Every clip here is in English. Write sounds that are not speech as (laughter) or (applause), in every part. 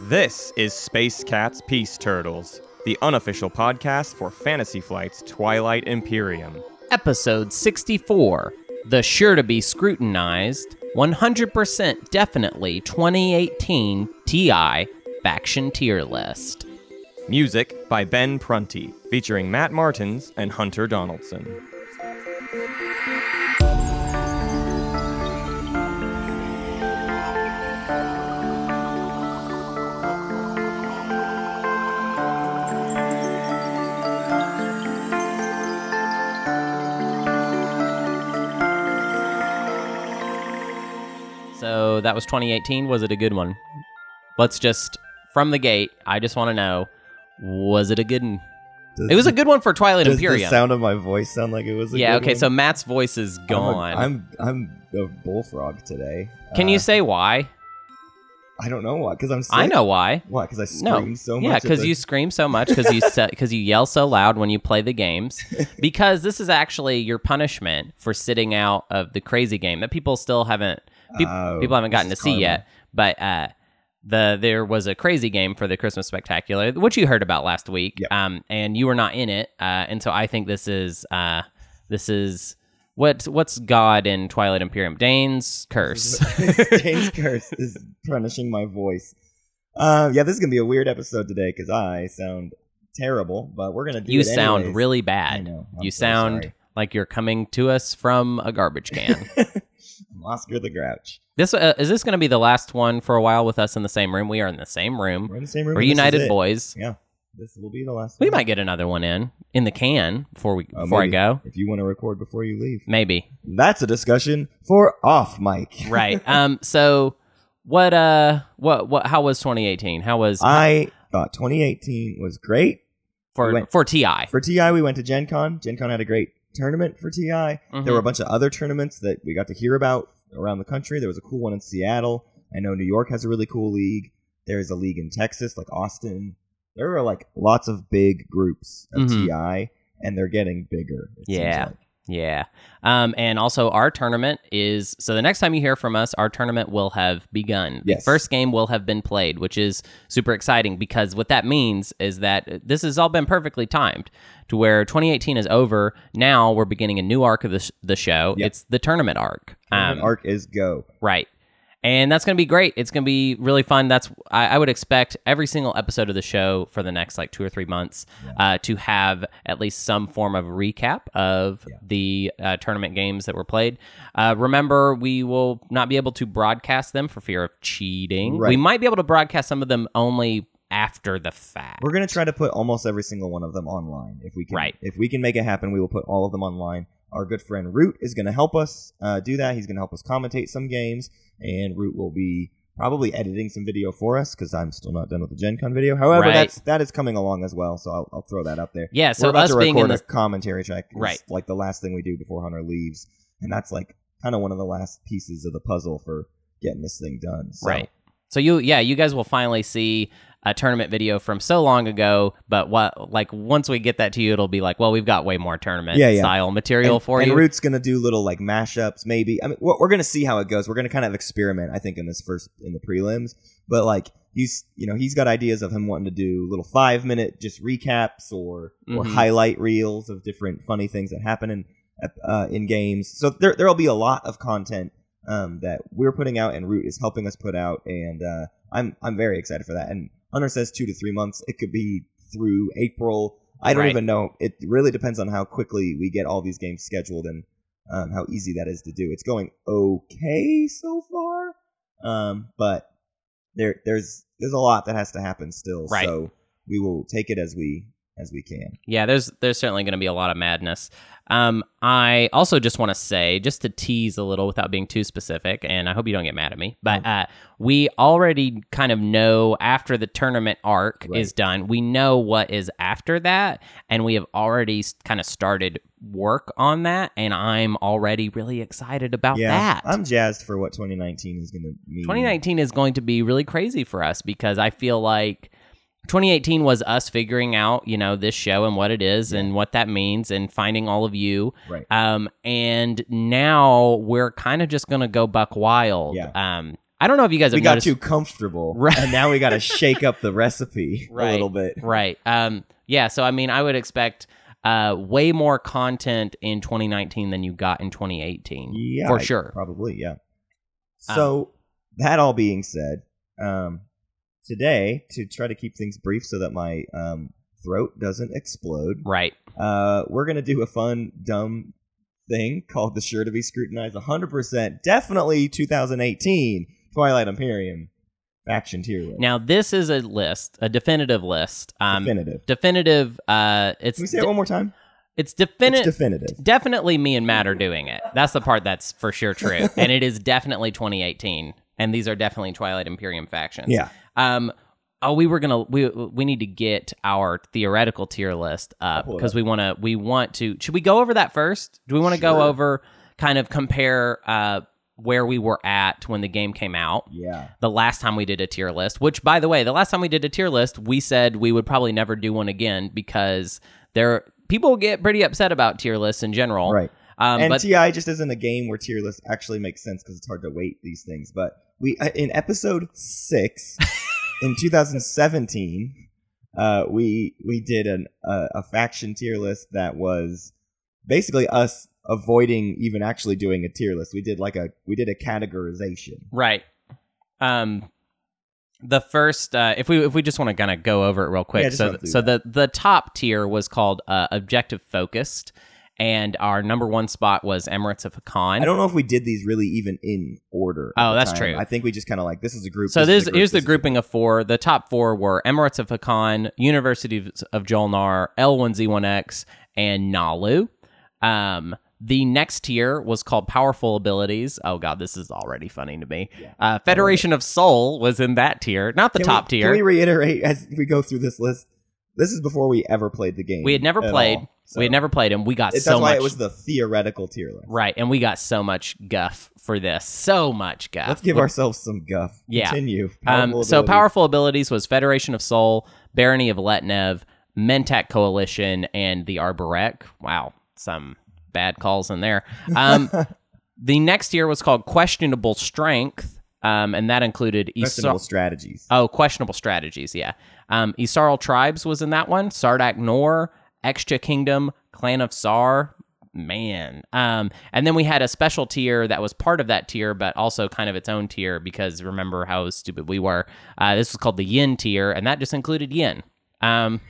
This is Space Cats Peace Turtles, the unofficial podcast for Fantasy Flight's Twilight Imperium. Episode 64 The Sure to Be Scrutinized 100% Definitely 2018 TI Faction Tier List. Music by Ben Prunty, featuring Matt Martins and Hunter Donaldson. So that was 2018. Was it a good one? Let's just, from the gate, I just want to know was it a good one? Does It was a good one for Twilight Does the Imperium. sound of my voice sound like it was a yeah, okay, one? so Matt's voice is I'm a- gone. I'm I'm a bullfrog today. Can Uh, you say why? I don't know why, because I'm. Sick. I know why. why, because I No. scream so much. yeah, because the- you scream so much, because you because (laughs) you yell so loud when you play the games. (laughs) Because this is actually your punishment for sitting out of the crazy game that people still haven't peop- Oh, people haven't gotten to see yet. But uh, the there was a crazy game for the Christmas Spectacular, which you heard about last week. Yep. Um, and you were not in it, uh, and so I think this is uh, this is. What what's God in Twilight Imperium? Dane's curse. (laughs) James Curse is punishing my voice. Uh, yeah, this is gonna be a weird episode today because I sound terrible, but we're gonna do you sound anyways. really I bad. you so sound sorry. like you're coming to us from a garbage can. (laughs) (laughs) Oscar the Grouch. this uh, is this going to be the last one for a while with us in the same room. We are in the same room. We're in the same room. We're and this is United. Boys. Yeah, this will be the last. We one. might get another one in in the can before we Uh, before I go. If you want to record before you leave, Maybe that's a discussion for off mic. (laughs) right. um. So what? Uh. What? What? How was 2018? How was I thought 2018 was great. for we went- for Ti? For TI, we went to Gen Con. Gen Con had a great tournament for TI. Mhm. There were a bunch of other tournaments that we got to hear about around the country. There was a cool one in Seattle. I know New York has a really cool league. There's a league in Texas, like Austin. There are like lots of big groups of Mhm. TI, and they're getting bigger. it seems Yeah. like. Yeah. Um, and also, our tournament is so the next time you hear from us, our tournament will have begun. The Yes. first game will have been played, which is super exciting because what that means is that this has all been perfectly timed to where 2018 is over. Now we're beginning a new arc of the, sh- the show. Yep. It's the tournament arc. Tournament Um, arc is go. Right. And that's going to be great. It's going to be really fun. That's I, I would expect every single episode of the show for the next like two or three months uh, to have at least some form of recap of the uh, tournament games that were played. Uh, remember, we will not be able to broadcast them for fear of cheating. Right. We might be able to broadcast some of them only after the fact. We're gonna try to put almost every single one of them online if we can. Right. If we can make it happen, we will put all of them online. Our good friend Root is going to help us uh, do that. He's going to help us commentate some games, and Root will be probably editing some video for us because I'm still not done with the Gen Con video. However, Right. that's that is coming along as well, so I'll, I'll throw that up there. Yeah, so We're about us to being record in a the commentary track, Right. Like the last thing we do before Hunter leaves, and that's like kind of one of the last pieces of the puzzle for getting this thing done. So, Right. So you yeah, you guys will finally see a tournament video from so long ago, but what like once we get that to you it'll be like, well, we've got way more tournament Yeah, yeah. style material and, for and you. And Root's gonna do little like mashups, maybe. I mean, we're, we're gonna see how it goes. We're gonna kind of experiment, I think, in this first in the prelims. But like he's, you know, he's got ideas of him wanting to do little five minute just recaps or or Mhm. highlight reels of different funny things that happen in uh, in games. So there there'll be a lot of content um, that we're putting out, and Root is helping us put out, and uh, I'm I'm very excited for that. And Hunter says two to three months. It could be through April. I don't Right. even know. It really depends on how quickly we get all these games scheduled and um, how easy that is to do. It's going okay so far, um, but there there's there's a lot that has to happen still. Right. So we will take it as we as we can. Yeah, there's there's certainly going to be a lot of madness. Um, I also just want to say, just to tease a little without being too specific, and I hope you don't get mad at me, but uh, we already kind of know after the tournament arc Right. is done, we know what is after that, and we have already kind of started work on that, and I'm already really excited about yeah, that. I'm jazzed for what 2019 is going to mean. 2019 is going to be really crazy for us because I feel like 2018 was us figuring out, you know, this show and what it is and what that means and finding all of you. Right. Um, and now we're kind of just gonna go buck wild. Yeah. Um, I don't know if you guys have we got noticed. too comfortable, (laughs) Right. and now we got to shake up the recipe (laughs) Right. a little bit. Right. Um, yeah. So I mean, I would expect uh, way more content in 2019 than you got in 2018. Yeah, for sure. Probably, yeah. Um, So that all being said, um, today to try to keep things brief so that my um, throat doesn't explode, Right. uh, we're gonna do a fun, dumb thing called the sure to be scrutinized 100%, definitely 2018 Twilight Imperium faction tier list. Now this is a list, a definitive list. Um, definitive. definitive. Uh, it's Can we say it one more time? it's definitive. It's definitive. definitely me and Matt are doing it. That's the part that's for sure true, (laughs) and it is definitely 2018. And these are definitely Twilight Imperium factions. Yeah. Um. Oh, we were gonna we we need to get our theoretical tier list up because we want to we want to. Should we go over that first? Do we want to go over kind of compare uh where we were at when the game came out? Yeah. The last time we did a tier list, which by the way, the last time we did a tier list, we said we would probably never do one again because there people get pretty upset about tier lists in general. Right. Um, and but TI just isn't a game where tier lists actually make sense because it's hard to weight these things. But we uh, in episode six in (laughs) 2017, uh, we we did an uh, a faction tier list that was basically us avoiding even actually doing a tier list. We did like a we did a categorization. Right. Um the first uh if we if we just want to kind of go over it real quick. Yeah, so so the the top tier was called uh objective focused and our number 1 spot was Emirates of Hacan. I don't know if we did these really even in order. Oh, that's time. true. I think we just kind of like this is a group. so this is there's group, here's the this is group. grouping of four. The top four were Emirates of Hacan, University of- Jolnar, L1Z1X, and Naalu. Um, the next tier was called Powerful Abilities. Oh god, this is already funny to me. Uh, Federation of Sol was in that tier, not the Can top we, tier. Can we reiterate as we go through this list? This is before we ever played the game. We had never played. all. So We had never played him. We got it- so that's why much. it was the theoretical tier list. right, and we got so much guff for this. So much guff. Let's give With- ourselves some guff. Yeah. Continue. Um, so powerful abilities was Federation of Sol, Barony of Letnev, Mentak Coalition, and the Arborec. Wow, some bad calls in there. Um, (laughs) the next tier was called Questionable Strength, um, and that included Questionable Isar- strategies. oh questionable strategies. Yeah, um, Tribes was in that one. Sardakk N'orr, Xxcha Kingdom, Clan of Saar. Man, um, and then we had a special tier that was part of that tier, but also kind of its own tier because remember how stupid we were. Uh, this was called the Yin tier, and that just included Yin. Um,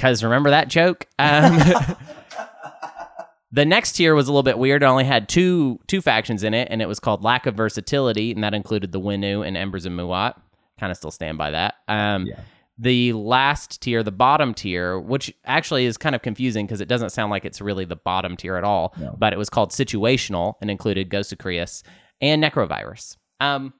because remember that joke. Um, (laughs) the next tier was a little bit weird. It only had two two factions in it, and it was called Lack of Versatility, and that included the Winnu and Embers and Muaat. Kind of still stand by that. Um, Yeah. The last tier, the bottom tier, which actually is kind of confusing because it doesn't sound like it's really the bottom tier at all, No. but it was called Situational and included Ghost of Creuss and Nekro Virus. Um,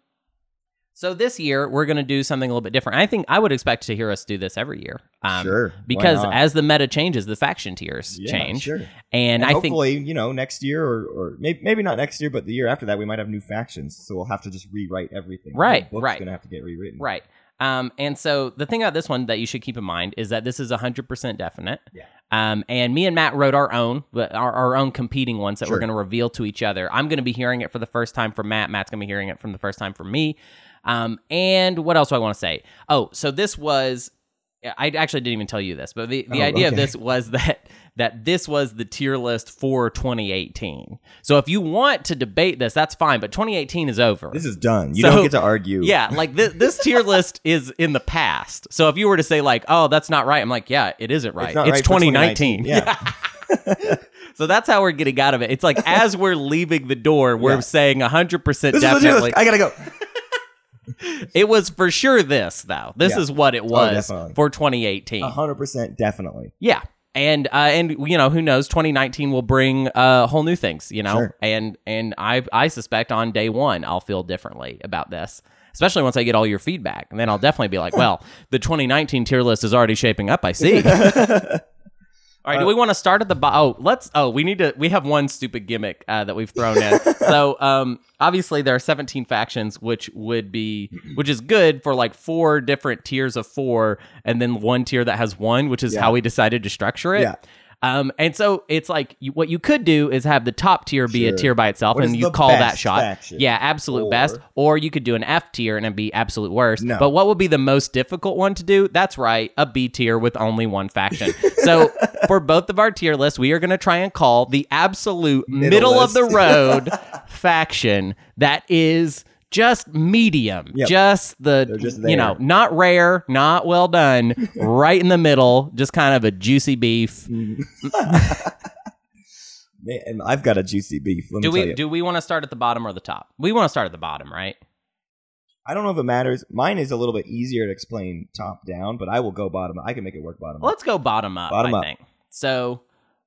so this year we're going to do something a little bit different. I think I would expect to hear us do this every year. Um, Sure, Because as the meta changes, the faction tiers Yeah, change. Sure. And, And, I think hopefully, you know, next year or, or maybe, maybe not next year, but the year after that, we might have new factions. So we'll have to just rewrite everything. Right, right. gonna have to get rewritten. Right. Um, and so the thing about this one that you should keep in mind is that this is 100% definite. Yeah. Um, and me and Matt wrote our own, our, our own competing ones that we're going to reveal to each other. I'm going to be hearing it for the first time from Matt. Matt's going to be hearing it from the first time from me. Um, and what else do I want to say? Oh, so this was. I actually didn't even tell you this, but the, the Oh, idea of this was (laughs) that that this was the tier list for 2018. So if you want to debate this, that's fine. But 2018 is over. This is done. You So- don't get to argue. Yeah, like this, this tier (laughs) list is in the past. So if you were to say like, "Oh, that's not right," I'm like, "Yeah, it isn't right. It's, not right 2019." 2019. Yeah. (laughs) so that's how we're getting out of it. It's like as we're leaving the door, we're Yeah. saying 100 percent This is the tier definitely. I gotta go. It was for sure this though. This Yeah. Oh, is what it was definitely. for 2018. hundred percent, definitely. Yeah. And uh, and you know who knows 2019 will bring uh whole new things you know Sure. and and I I suspect on day one I'll feel differently about this especially once I get all your feedback and then I'll definitely be like (laughs) well the 2019 tier list is already shaping up I see (laughs) All right, Uh, do we want to start at the bottom? Oh, let's. Oh, we need to. We have one stupid gimmick uh, that we've thrown in. (laughs) so, um, obviously there are 17 factions, which would be, which is good for like four different tiers of four, and then one tier that has one, which is Yeah. how we decided to structure it. Yeah. Um, and so it's like you, what you could do is have the top tier be a tier by itself, What and you call that shot. faction? Yeah, absolute Or- best. Or you could do an F tier and it'd be absolute worst. No. But what would be the most difficult one to do? That's right, a B tier with only one faction. (laughs) So for both of our tier lists, we are going to try and call the absolute Middle middle, of the road (laughs) faction that is just medium, Yep. just the just you know not rare, not well done, (laughs) right in the middle, just kind of a juicy beef. (laughs) Man, I've got a juicy beef. Let me Do tell we you. do we want to start at the bottom or the top? We want to start at the bottom, right? I don't know if it matters. Mine is a little bit easier to explain top down, but I will go bottom. I can make it work bottom. up. Let's go bottom up. Bottom I up. think so.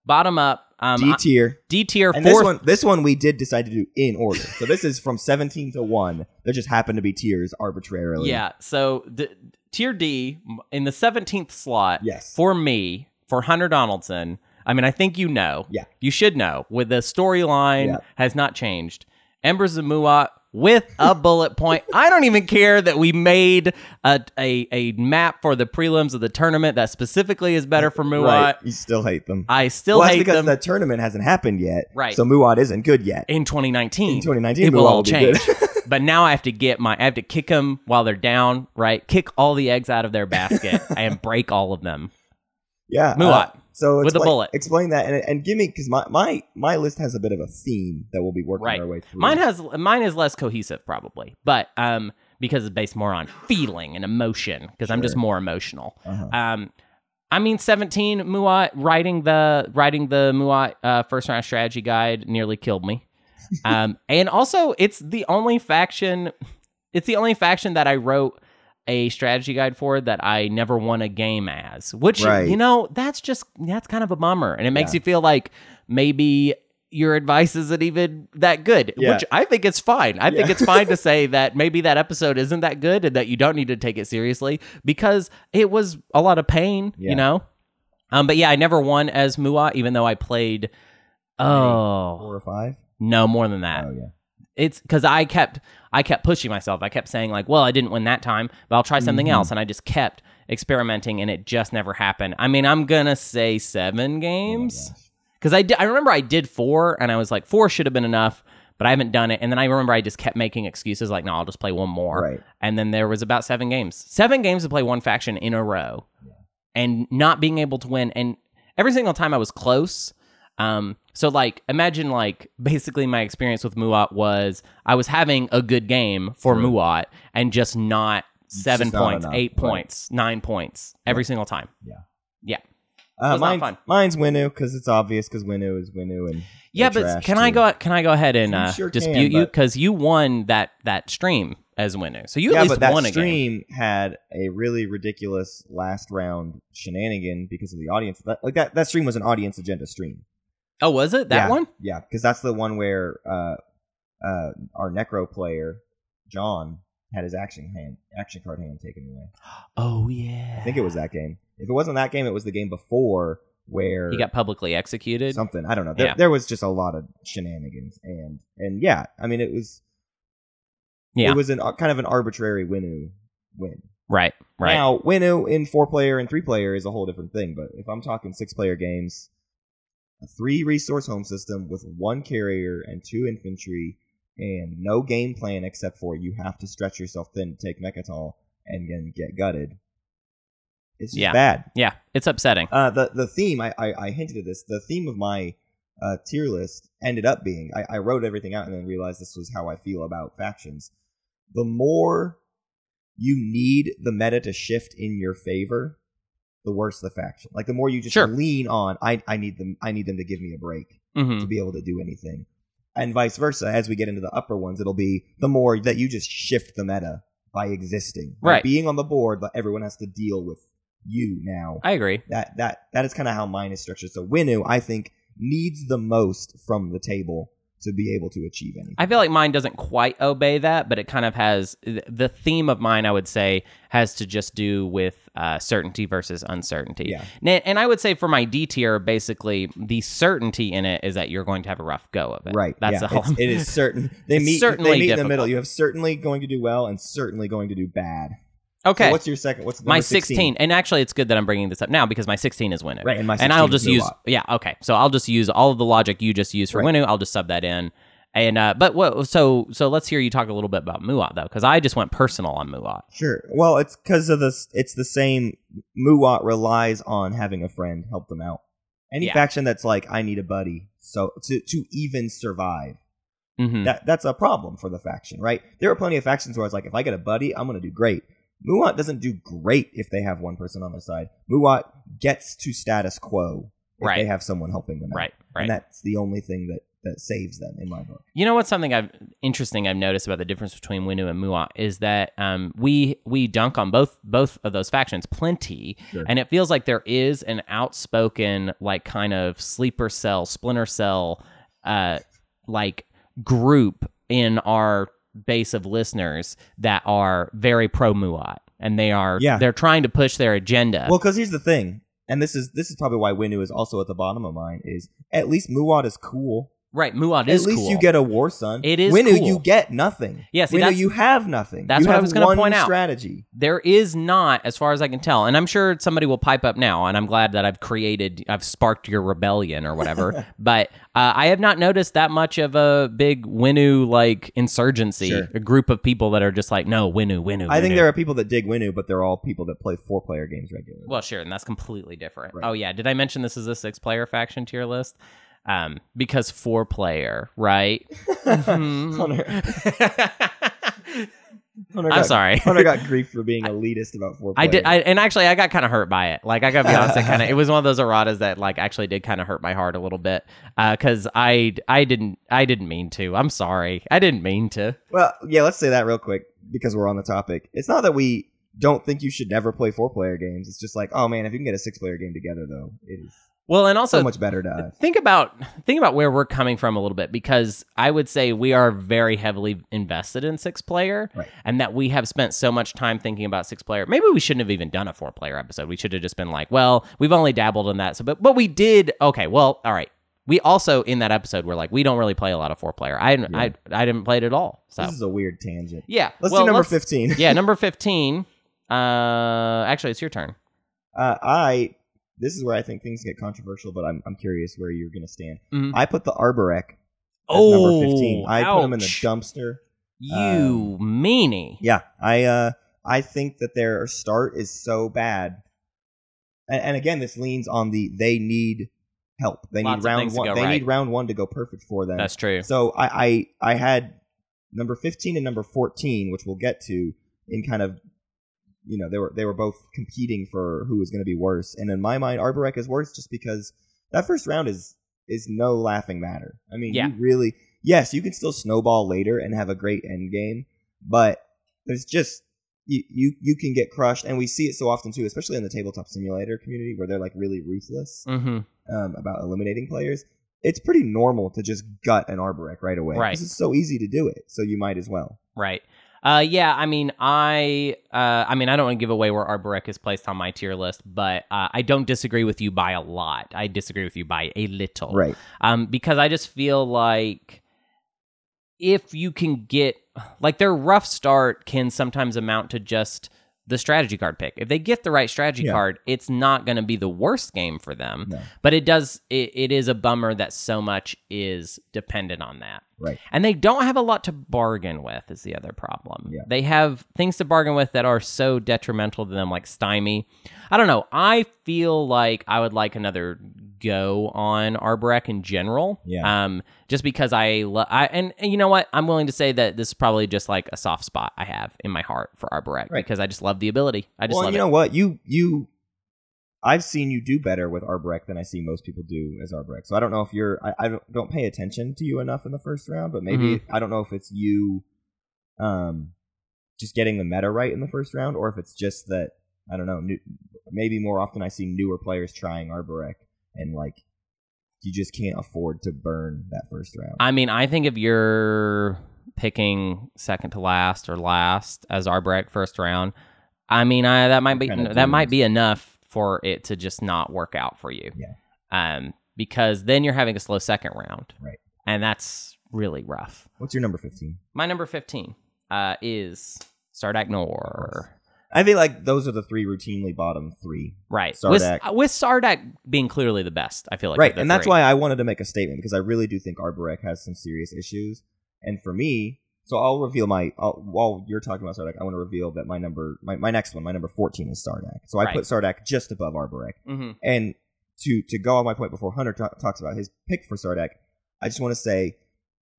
Bottom up. Um, D tier. D tier And fourth. this one, this one we did decide to do in order. So this is from 17 to one. There just happened to be tiers arbitrarily. Yeah. So the tier D in the seventeenth slot. Yes. For me, for Hunter Donaldson. I mean, I think you know. Yeah. You should know. With the storyline Yeah. has not changed. Embers of Muaat with a bullet point. I don't even care that we made a, a a map for the prelims of the tournament that specifically is better for Muaat. Right. You still hate them. I still well, that's hate because them the tournament hasn't happened yet. Right. So Muaat isn't good yet. in 2019. In 2019, it will Muaat all will change. (laughs) but now I have to get my, I have to kick them while they're down, right? Kick all the eggs out of their basket (laughs) and break all of them. Yeah. Muaat. uh, so With a explain- bullet. Explain that and, and give me because my, my my list has a bit of a theme that we'll be working Right. our way through. Mine has, mine is less cohesive probably, but um, because it's based more on feeling and emotion, because I'm just more emotional. Uh-huh. Um, I mean, 17 Muaat writing the writing the Muaat uh, first round strategy guide nearly killed me. (laughs) Um, and also, it's the only faction. It's the only faction that I wrote a strategy guide for that I never won a game as. Which Right. you know, that's just that's kind of a bummer, and it makes Yeah. you feel like maybe your advice isn't even that good. Yeah. Which I think it's fine. I think it's fine to (laughs) say that maybe that episode isn't that good and that you don't need to take it seriously because it was a lot of pain, Yeah. you know? Um, but yeah, I never won as Muaat, even though I played. Oh Four or five. no, more than that. Oh yeah. It's because I kept I kept pushing myself. I kept saying like, "Well, I didn't win that time, but I'll try something Mhm. else," and I just kept experimenting, and it just never happened. I mean, I'm gonna say seven games gosh. because I did, I remember I did four, and I was like, four should have been enough, but I haven't done it. And then I remember I just kept making excuses like, no, I'll just play one more. Right. And then there was about seven games, seven games to play one faction in a row, and not being able to win. And every single time I was close. Um, so like imagine like basically my experience with Muaat was I was having a good game for Sure. Muaat and just not seven just not points, enough, eight right. points, nine points every single time. Yeah. Yeah. Uh, not mine's, mine's Winnu because it's obvious because Winnu is Winnu and Yeah, but can I go? Can I go ahead and uh, sure can, dispute you because you won that that stream as Winnu, so you yeah, at least but that won a game. stream had a really ridiculous last round shenanigan because of the audience. That, like that, that stream was an audience agenda stream. Oh, was it that yeah, one? Yeah, because that's the one where uh, uh, our Nekro player John had his action hand, action card hand taken away. (gasps) Oh yeah, I think it was that game. If it wasn't that game, it was the game before where he got publicly executed. something. I don't know. There, Yeah. there was just a lot of shenanigans, and and yeah, I mean, it was Yeah, it was an uh, kind of an arbitrary Winnu win. right, right. Now, Winnu in four player and three player is a whole different thing. But if I'm talking six player games, a three resource home system with one carrier and two infantry, and no game plan except for you have to stretch yourself thin to take Mecatol and then get gutted. It's just Yeah. bad. yeah, it's upsetting. Uh, the the theme I, I, I hinted at this. The theme of my uh, tier list ended up being I, I wrote everything out and then realized this was how I feel about factions. The more you need the meta to shift in your favor, the worse the faction. Like the more you just Sure. lean on I I need them I need them to give me a break hmm to be able to do anything. And vice versa, as we get into the upper ones, it'll be the more that you just shift the meta by existing. By Right. being on the board, but everyone has to deal with you now I agree. that that that is kind of how mine is structured. So Winnu, I think, needs the most from the table to be able to achieve anything. I feel like mine doesn't quite obey that, but it kind of has the theme of mine. I would say has to just do with uh, certainty versus uncertainty. Yeah. And, and I would say for my D tier, basically the certainty in it is that you're going to have a rough go of it. Right. That's yeah. the whole. It is certain. (laughs) They meet. certainly they meet in the middle. You have certainly going to do well and certainly going to do bad. Okay. So what's your second? What's my number 16. and actually it's good that i'm bringing this up now because my 16 is winnu Right, and my and i'll just use yeah okay so i'll just use all of the logic you just used for Right. winnu i'll just sub that in and uh but what so so let's hear you talk a little bit about muaat though because i just went personal on muaat Sure. Well, it's because of this. It's the same. Muaat relies on having a friend help them out. Any Yeah. faction that's like, I need a buddy, so to to even survive, hmm that that's a problem for the faction, right? There are plenty of factions where it's like, if I get a buddy, I'm gonna do great. Muaat doesn't do great if they have one person on their side. Muaat gets to status quo if Right. they have someone helping them out. right right And that's the only thing that that saves them in my book. You know what's something I've interesting I've noticed about the difference between Winnu and Muaat is that um, we we dunk on both both of those factions plenty, Sure. and it feels like there is an outspoken like kind of sleeper cell, splinter cell, uh, like group in our base of listeners that are very pro Muaat, and they are Yeah. they're trying to push their agenda. Well, because here's the thing, and this is this is probably why Winnu is also at the bottom of mine. Is at least Muaat is cool. Right, Muaat At least cool. you get a war sun. It is Winnu. cool. You get nothing. Yeah, see, Winnu, you have nothing. that's you what I was gonna one point out. Strategy. there is not as far as i can tell and i'm sure somebody will pipe up now and i'm glad that i've created i've sparked your rebellion or whatever (laughs) but uh, i have not noticed that much of a big winnu like insurgency Sure. a group of people that are just like no winnu winnu I think there are people that dig Winnu, but they're all people that play four player games regularly. well sure and that's completely different Right. oh yeah did i mention this is a six player faction tier list um because four player right Mhm. (laughs) Hunter, Hunter i'm got- sorry Hunter got (laughs) grief for being elitist about four. I did. I, and actually, I got kind of hurt by it. Like, I gotta be honest, it kind of, it (laughs) was one of those erratas that, like, actually did kind of hurt my heart a little bit, because I, I didn't, I didn't mean to. I'm sorry, I didn't mean to. Well, yeah, let's say that real quick because we're on the topic. It's not that we don't think you should never play four player games. It's just like, oh man, if you can get a six player game together, though, it is Well, and also so much better to us. think about think about where we're coming from a little bit because I would say we are very heavily invested in six player, Right. and that we have spent so much time thinking about six player. Maybe we shouldn't have even done a four player episode. We should have just been like, well, we've only dabbled in that, so but but we did. Okay, well, all right. We also in that episode were like, we don't really play a lot of four player. I didn't, I I didn't play it at all. So This is a weird tangent. yeah, Let's well, do number let's- fifteen. yeah, (laughs) number fifteen. Uh, actually, it's your turn. Uh, I this is where I think things get controversial, but I'm I'm curious where you're gonna stand. Mhm. I put the Arborec as Oh, number fifteen. I put them in the dumpster. You meanie. Yeah, I uh I think that their start is so bad, and, and again, this leans on the they need help. They Lots need round one. They right. need round one to go perfect for them. That's true. So I, I I had number fifteen and number fourteen, which we'll get to, in kind of you know they were they were both competing for who was going to be worse. And in my mind, Arborec is worse just because that first round is is no laughing matter. I mean, Yeah. you really yes, you can still snowball later and have a great end game, but there's just you, you you can get crushed, and we see it so often too, especially in the tabletop simulator community where they're like really ruthless Mm-hmm. um, about eliminating players. It's pretty normal to just gut an Arborec right away. Right. Because it's so easy to do it. So you might as well. Right. Uh, yeah, I mean, I, uh, I mean, I don't want to give away where Arborec is placed on my tier list, but uh, I don't disagree with you by a lot. I disagree with you by a little, Right. Um, because I just feel like if you can get like their rough start can sometimes amount to just the strategy card pick. If they get the right strategy Yeah. card, it's not going to be the worst game for them. No. But it does. It, it is a bummer that so much is dependent on that. Right. And they don't have a lot to bargain with, is the other problem. Yeah. They have things to bargain with that are so detrimental to them, like Stymie. I don't know. I feel like I would like another go on Arborec in general. Yeah. Um, just because I, lo- I and, and you know what? I'm willing to say that this is probably just like a soft spot I have in my heart for Arborec Right. because I just love the ability. I just well, love you it. know what? You you I've seen you do better with Arborec than I see most people do as Arborec. So I don't know if you're I, I don't, don't pay attention to you enough in the first round, but maybe Mm-hmm. I don't know if it's you um just getting the meta right in the first round or if it's just that I don't know, new, maybe more often I see newer players trying Arborec and like you just can't afford to burn that first round. I mean, I think if you're picking second to last or last as Arborec first round, I mean, I, that might be that might be enough for it to just not work out for you. Yeah. Um, because then you're having a slow second round, Right. And that's really rough. What's your number 15? My number fifteen uh, is Sardakk N'orr. I feel like those are the three routinely bottom three. Right. Sardakk. With, with Sardakk being clearly the best, I feel like. right, and that's three. why I wanted to make a statement because I really do think Arborec has some serious issues. And for me, so I'll reveal my I'll, while you're talking about Sardakk, I want to reveal that my number my, my next one, my number 14 is Sardakk. So I Right. put Sardakk just above Arborec. Mhm. And to to go on my point before Hunter ta- talks about his pick for Sardakk, I just want to say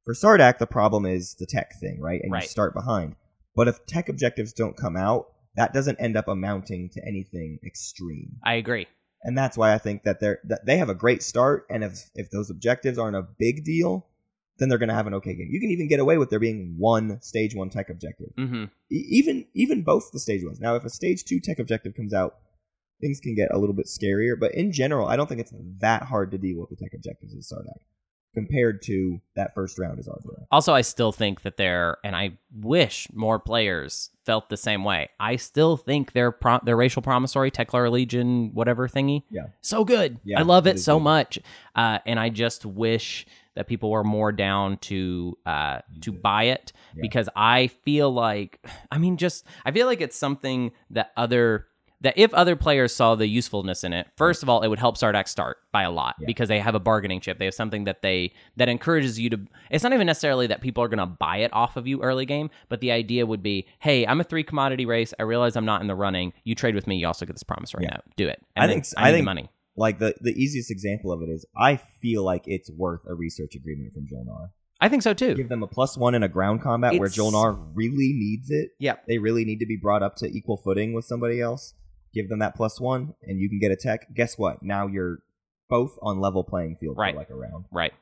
for Sardakk the problem is the tech thing, right? And Right. you start behind. But if tech objectives don't come out, that doesn't end up amounting to anything extreme. I agree. And that's why I think that they're that they have a great start and if if those objectives aren't a big deal, then they're going to have an okay game. You can even get away with there being one stage 1 tech objective hmm e- even even both the stage ones. Now, if a stage two tech objective comes out, things can get a little bit scarier. But in general, I don't think it's that hard to deal with the tech objectives as Sardakk compared to that first round as Arbor. Also, I still think that they're, and I wish more players felt the same way. I still think their pro- their racial promissory, Tekklar Legion, whatever thingy, Yeah. so good. Yeah, I love it it is so good. much, uh, and I just wish that people were more down to uh, to buy it Yeah. because I feel like, (sighs) I mean, just I feel like it's something that other. That if other players saw the usefulness in it, first of all, it would help Sardakk start by a lot Yeah. because they have a bargaining chip. They have something that they that encourages you to. It's not even necessarily that people are going to buy it off of you early game, but the idea would be, hey, I'm a three commodity race. I realize I'm not in the running. You trade with me, you also get this promissory Yeah. now. Do it. I then think- I, I think- money. Like the the easiest example of it is I feel like it's worth a research agreement from Jolnar. I think so too. Give them a plus one in a ground combat where It's- Jolnar really needs it. Yeah. They really need to be brought up to equal footing with somebody else. Give them that plus one, and you can get a tech. Guess what? Now you're both on level playing field Right. for like a round. Right.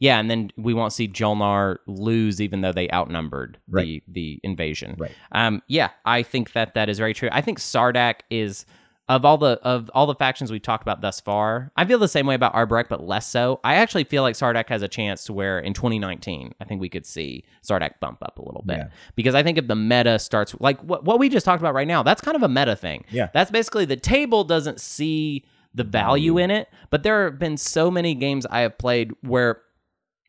Yeah, and then we won't see Jolnar lose, even though they outnumbered the Right. the invasion. Right. Um. Yeah, I think that that is very true. I think Sardakk is of all the of all the factions we've talked about thus far. I feel the same way about Arborec, but less so. I actually feel like Sardakk has a chance to where in 2019, I think we could see Sardakk bump up a little bit Yeah. because I think if the meta starts like what what we just talked about right now, that's kind of a meta thing. Yeah. That's basically the table doesn't see the value in it, but there have been so many games I have played where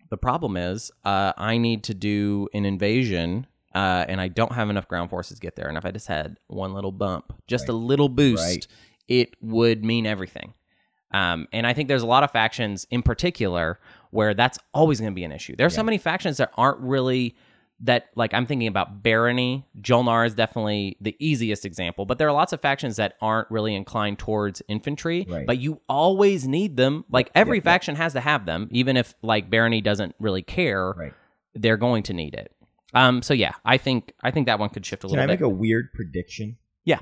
the problem is uh, I need to do an invasion. Uh, and I don't have enough ground forces to get there. And if I just had one little bump, just a little boost, Right. it would mean everything. Um, and I think there's a lot of factions in particular where that's always going to be an issue. There are so many factions that aren't really that like I'm thinking about Barony. Jolnar is definitely the easiest example, but there are lots of factions that aren't really inclined towards infantry. Right. But you always need them. Like every yeah, yeah. faction has to have them, even if like Barony doesn't really care. Right. They're going to need it. Um. So yeah, I think I think that one could shift a Can little Can I bit. make a weird prediction? Yeah.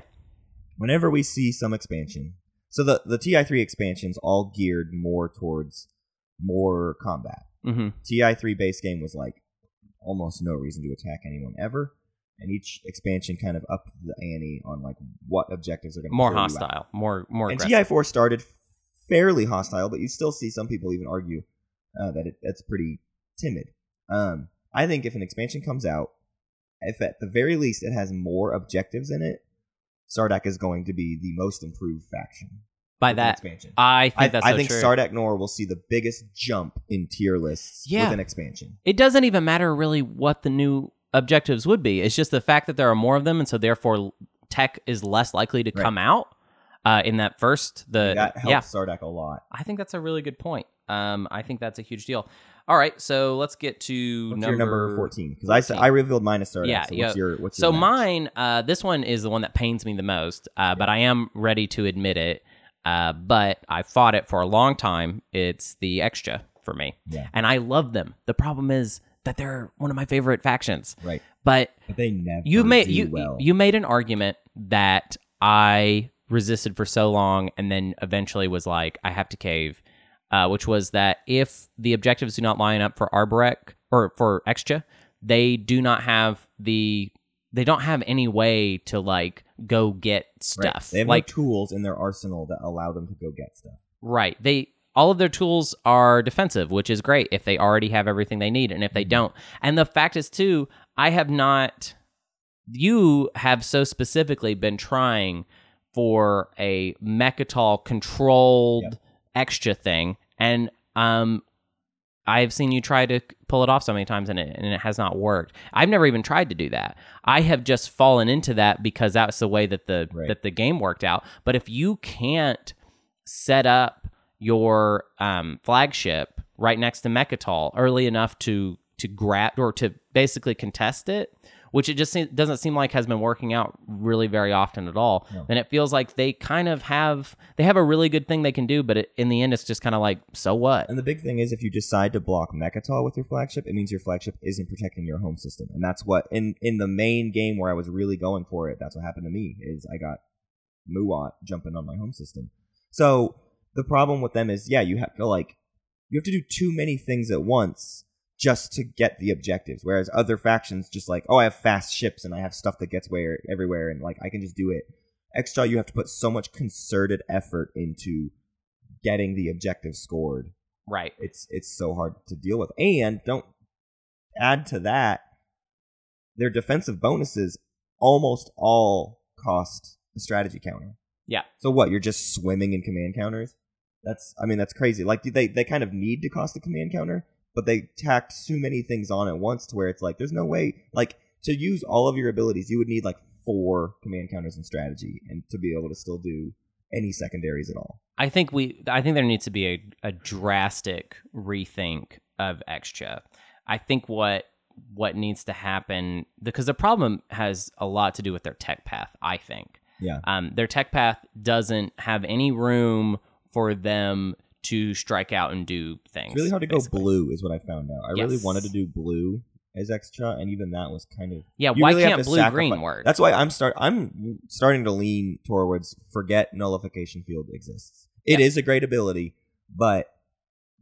Whenever we see some expansion, so the the TI three expansions all geared more towards more combat. hmm TI three base game was like almost no reason to attack anyone ever, and each expansion kind of upped the ante on like what objectives are going to. More hostile. More more And. TI four started fairly hostile, but you still see some people even argue uh, that it, it's pretty timid. Um, I think if an expansion comes out, if at the very least it has more objectives in it, Sardakk is going to be the most improved faction. By that, expansion. I think I, that's I so think true. Sardakk N'orr will see the biggest jump in tier lists Yeah. with an expansion. it doesn't even matter really what the new objectives would be. It's just the fact that there are more of them, and so therefore tech is less likely to Right. come out uh, in that first. The that helps yeah, Sardakk a lot. I think that's a really good point. Um, I think that's a huge deal. All right, so let's get to What's number, number fourteen? Because I said I revealed mine as Sardakk. Yeah, so yeah. what's your what's So your mine, uh, this one is the one that pains me the most, uh, but I am ready to admit it. Uh, but I fought it for a long time. It's the Xxcha for me, Yeah. and I love them. The problem is that they're one of my favorite factions. right, But but they never you made you well. you made an argument that I resisted for so long, and then eventually was like, I have to cave. Uh, which was that if the objectives do not line up for Arborec or for Xxcha, they do not have the they don't have any way to like go get Right. stuff. They have like no tools in their arsenal that allow them to go get stuff. Right. They all of their tools are defensive, which is great if they already have everything they need, and if they don't. And the fact is, too, I have not. You have so specifically been trying for a Mecatol controlled Yep. Xxcha thing, and um, I've seen you try to pull it off so many times and it, and it has not worked. I've never even tried to do that. I have just fallen into that because that's the way that the Right. that the game worked out. But if you can't set up your um, flagship right next to Mecatol early enough to to grab or to basically contest it, which it just se- doesn't seem like has been working out really very often at all. No. Then it feels like they kind of have they have a really good thing they can do, but it, in the end, it's just kind of like so what? And the big thing is, if you decide to block Mecatol with your flagship, it means your flagship isn't protecting your home system, and that's what in in the main game where I was really going for it. That's what happened to me. Is I got Muaat jumping on my home system. So the problem with them is, yeah, you have to like you have to do too many things at once just to get the objectives. Whereas other factions just like, oh, I have fast ships and I have stuff that gets where everywhere, and like I can just do it. Xxcha, you have to put so much concerted effort into getting the objective scored Right. it's it's so hard to deal with. And don't add to that their defensive bonuses almost all cost a strategy counter. Yeah. So what? You're just swimming in command counters? That's I mean that's crazy. Like they they kind of need to cost a command counter, but they tacked too many things on at once to where it's like there's no way like to use all of your abilities you would need like four command counters and strategy and to be able to still do any secondaries at all. I think we I think there needs to be a, a drastic rethink of Xxcha. I think what what needs to happen because the problem has a lot to do with their tech path, I think. Yeah. Um, their tech path doesn't have any room for them to strike out and do things. It's really hard to basically. go blue, is what I found out. I really wanted to do blue as Xxcha, and even that was kind of Yeah, why really can't blue green sacrifice- work? That's why I'm start. I'm starting to lean towards forget nullification field exists. It is Yeah. a great ability, but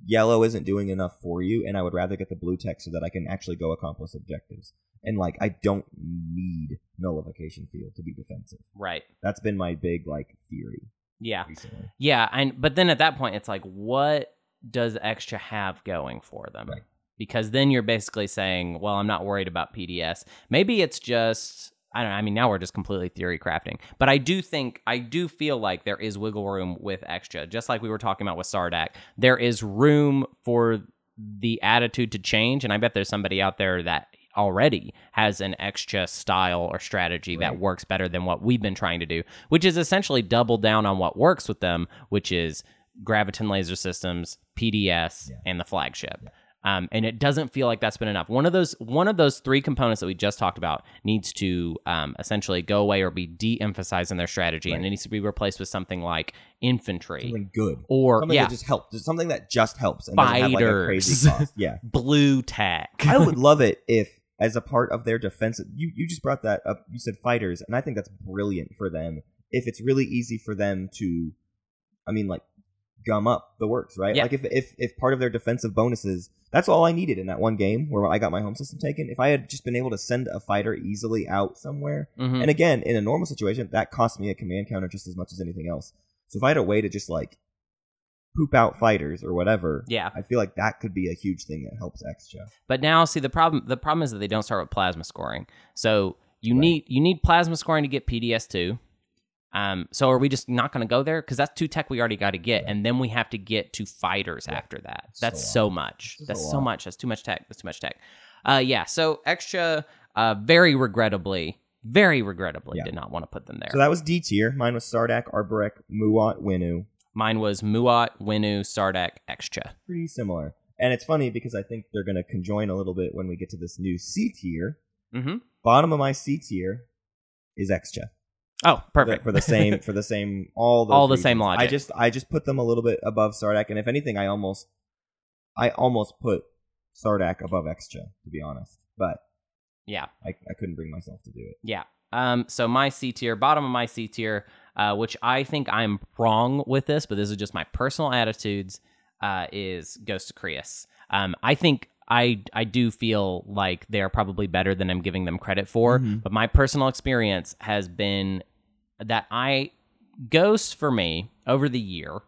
yellow isn't doing enough for you, and I would rather get the blue tech so that I can actually go accomplish objectives. And like, I don't need nullification field to be defensive. right. That's been my big like theory Yeah. recently. Yeah, and but then at that point, it's like, what does Xxcha have going for them? Right. Because then you're basically saying, well, I'm not worried about PDS. Maybe it's just I don't know. I mean, now we're just completely theory crafting. But I do think I do feel like there is wiggle room with Xxcha, just like we were talking about with Sardakk. There is room for the attitude to change, and I bet there's somebody out there that already has an Xxcha style or strategy that works better than what we've been trying to do, which is essentially double down on what works with them, which is graviton laser systems, PDS, Yeah. and the flagship. Um, and it doesn't feel like that's been enough. One of those one of those three components that we just talked about needs to um, essentially go away or be de-emphasized in their strategy, and it needs to be replaced with something like infantry Something good. or Something yeah, that just helps. Something that just helps and doesn't have like a crazy Fighters. cost. Yeah. (laughs) blue tack. I would love it if, as a part of their defense. you, you just brought that up. You said fighters, and I think that's brilliant for them. If it's really easy for them to, I mean, like gum up the works, right? Yeah. Like if if if part of their defensive bonuses, that's all I needed in that one game where I got my home system taken. If I had just been able to send a fighter easily out somewhere, Mhm. and again, in a normal situation, that cost me a command counter just as much as anything else. So if I had a way to just like poop out fighters or whatever, Yeah. I feel like that could be a huge thing that helps Xxcha. But now, see the problem. The problem is that they don't start with plasma scoring. So you Right. need you need plasma scoring to get PDS two. Um, so are we just not going to go there because that's two tech we already got to get, and then we have to get to fighters Yeah. after that. That's lot. so much. That's That's so much. That's too much tech. That's too much tech. Uh, yeah. So Xxcha. Uh, very regrettably, very regrettably, Yeah. did not want to put them there. So that was D tier. Mine was Sardakk, Arborec, Muaat, Winnu. Mine was Muaat, Winnu, Sardakk, Xxcha. Pretty similar. And it's funny because I think they're going to conjoin a little bit when we get to this new C tier. Mm-hmm. Bottom of my C tier is Xxcha. Oh, perfect For the same, for the same, all All the same logic. I just, I just put them a little bit above Sardakk, and if anything, I almost, I almost put Sardakk above Xxcha, to be honest. But yeah. I, I couldn't bring myself to do it. Yeah. Um, so my C tier, bottom of my C tier, uh, which I think I'm wrong with this, but this is just my personal attitudes, uh, is Ghost of Creuss. Um, I think I I do feel like they are probably better than I'm giving them credit for, Mhm. but my personal experience has been that I Ghost for me over the year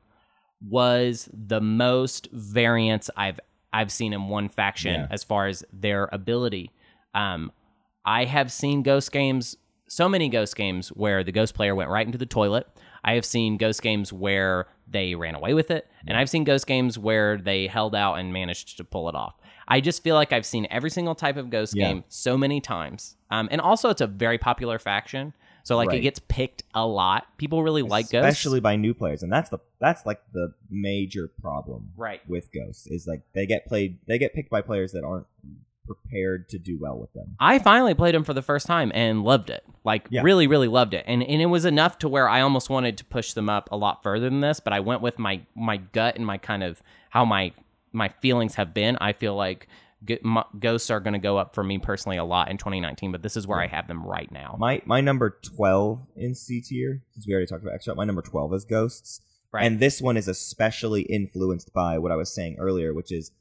was the most variance I've I've seen in one faction Yeah. as far as their ability. Um, I have seen ghost games, so many ghost games where the ghost player went right into the toilet. I have seen ghost games where they ran away with it, and I've seen ghost games where they held out and managed to pull it off. I just feel like I've seen every single type of ghost Yeah. game so many times, um, and also it's a very popular faction. So like it gets picked a lot. People really like ghosts, especially by new players, and that's the that's like the major problem right? with ghosts is like they get played they get picked by players that aren't prepared to do well with them. I finally played them for the first time and loved it. Like Yeah. really, really loved it. And and it was enough to where I almost wanted to push them up a lot further than this, but I went with my my gut and my kind of how my my feelings have been. I feel like g- ghosts are going to go up for me personally a lot in 2019, but this is where I have them right now. My my number twelve in C tier, since we already talked about Xxcha, my number twelve is ghosts. Right. And this one is especially influenced by what I was saying earlier, which is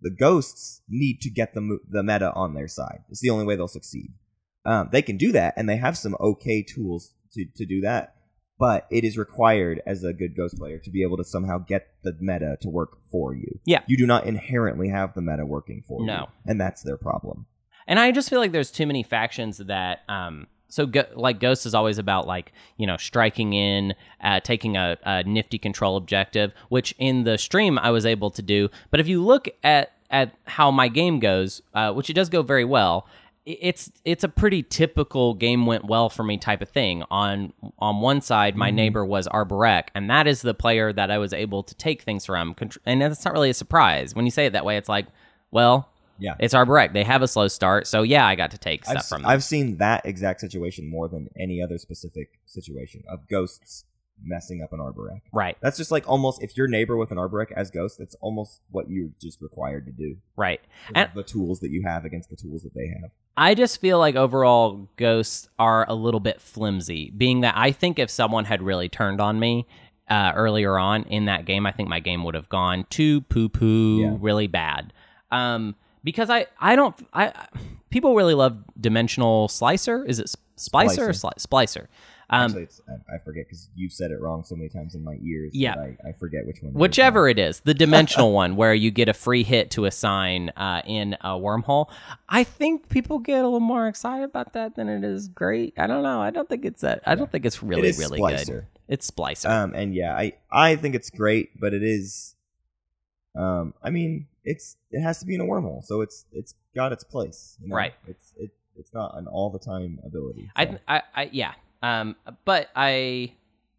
the ghosts need to get the the meta on their side. It's the only way they'll succeed. Um, they can do that, and they have some okay tools to, to do that. But it is required as a good ghost player to be able to somehow get the meta to work for you. Yeah. you do not inherently have the meta working for you. No. and that's their problem. And I just feel like there's too many factions that um so go, like Ghost is always about like you know striking in, uh, taking a, a nifty control objective, which in the stream I was able to do. But if you look at at how my game goes, uh, which it does go very well, it's it's a pretty typical game went well for me type of thing. On on one side, my neighbor was Arborec, and that is the player that I was able to take things from. And that's not really a surprise when you say it that way. It's like, well, Yeah. it's Arborec. They have a slow start, so yeah, I got to take I've, stuff from them. I've seen that exact situation more than any other specific situation of ghosts messing up an arborec. right, That's just like almost if you're neighbor with an arborec as ghost, that's almost what you're just required to do. Right. And- the tools that you have against the tools that they have. I just feel like overall ghosts are a little bit flimsy, being that I think if someone had really turned on me uh, earlier on in that game, I think my game would have gone to poo poo Yeah. really bad. Um, because I, I don't, I, people really love dimensional slicer. Is it splicer or sli- splicer? Um, Actually, it's, I, I forget because you've said it wrong so many times in my ears. Yeah. that I, I forget which one. Whichever it is, the dimensional one where you get a free hit to assign uh, in a wormhole. I think people get a little more excited about that than it is great. I don't know. I don't think it's that. I don't think it's really, really Splicer. good. It's Splicer. Um, and yeah, I I think it's great, but it is. Um, I mean, it's it has to be in a wormhole, so it's it's got its place, you know? Right. It's it it's not an all the time ability. so. I, I, I, yeah. Um, but I,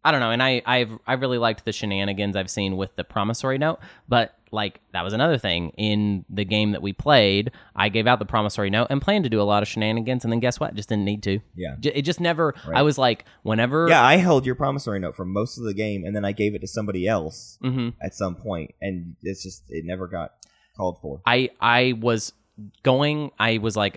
I don't know, and I, I've, I really liked the shenanigans I've seen with the promissory note. But like that was another thing in the game that we played. I gave out the promissory note and planned to do a lot of shenanigans, and then guess what? Just didn't need to. yeah. J- It just never. I was like, whenever. Yeah, I held your promissory note for most of the game, and then I gave it to somebody else hmm at some point, and it's just it never got called for. I I was going I was like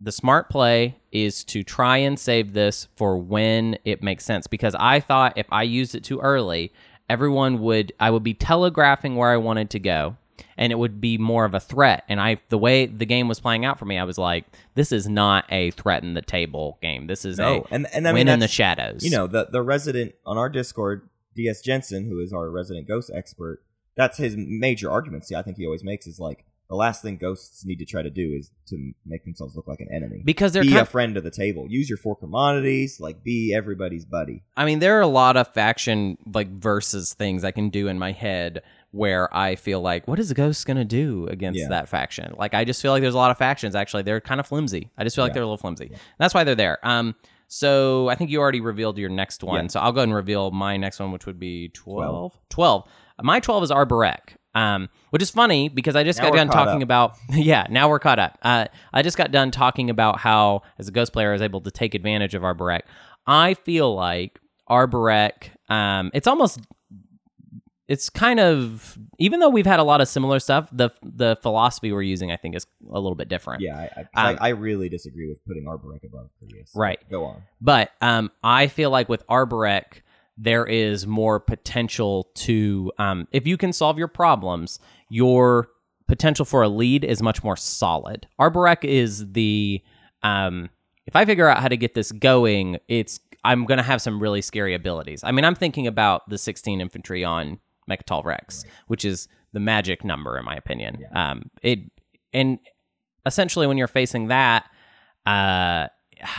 the smart play is to try and save this for when it makes sense because I thought if I used it too early, everyone would I would be telegraphing where I wanted to go and it would be more of a threat and I the way the game was playing out for me I was like this is not a threaten the table game. This is No, a and and I win mean in the shadows. you know the the resident on our Discord, DS Jensen, who is our resident ghost expert. That's his major argument. See, I think he always makes is like the last thing ghosts need to try to do is to make themselves look like an enemy. because they're be kind a friend of the table. Use your four commodities. Like be everybody's buddy. I mean, there are a lot of faction like versus things I can do in my head where I feel like, what is the ghost gonna do against Yeah. that faction? Like, I just feel like there's a lot of factions. Actually, they're kind of flimsy. I just feel like Yeah. they're a little flimsy. That's why they're there. Um, so I think you already revealed your next one. Yeah. So I'll go ahead and reveal my next one, which would be 12. 12. My 12 is Arborec. Um, which is funny because I just Now got done talking up. about (laughs) yeah now we're caught up. Uh, I just got done talking about how as a ghost player I was able to take advantage of Arborec. I feel like Arborec, um, it's almost it's kind of even though we've had a lot of similar stuff, the the philosophy we're using I think is a little bit different. Yeah, I, I, Um, I really disagree with putting Arborec above Creuss. Right. Go on. But um, I feel like with Arborec, there is more potential to, um, if you can solve your problems, your potential for a lead is much more solid. Arborec is the, um, if I figure out how to get this going, it's I'm gonna have some really scary abilities. I mean, I'm thinking about the 16 infantry on Mecatol Rex, which is the magic number in my opinion. Um, it and essentially when you're facing that, uh,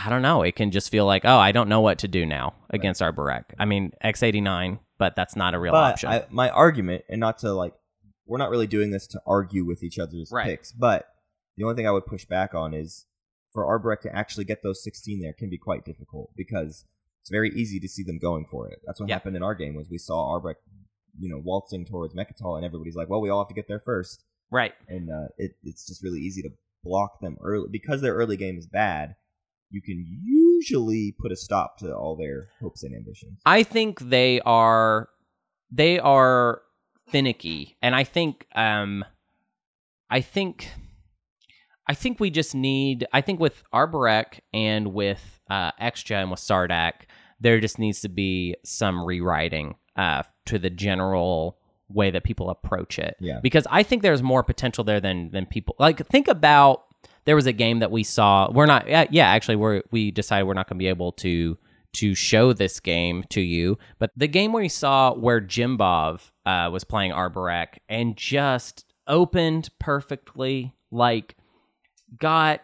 I don't know. It can just feel like, oh, I don't know what to do now against Arborec. I mean, X89, but that's not a real but option. I, my argument, and not to like, we're not really doing this to argue with each other's Right. picks, but the only thing I would push back on is for Arborec to actually get those 16 there can be quite difficult because it's very easy to see them going for it. That's what happened in our game was we saw Arborec, you know, waltzing towards Mecatol, and everybody's like, well, we all have to get there first, right. and uh, it, it's just really easy to block them early because their early game is bad. You can usually put a stop to all their hopes and ambitions. I think they are they are finicky, and I think um, I think I think we just need. I think with Arborec and with uh, Xxcha and with Sardakk, there just needs to be some rewriting uh, to the general way that people approach it. Yeah. Because I think there's more potential there than than people like. Think about there was a game that we saw. We're not. Yeah, yeah actually, we're we decided we're not going to be able to to show this game to you. But the game we saw where Jimbov uh, was playing Arborec and just opened perfectly, like got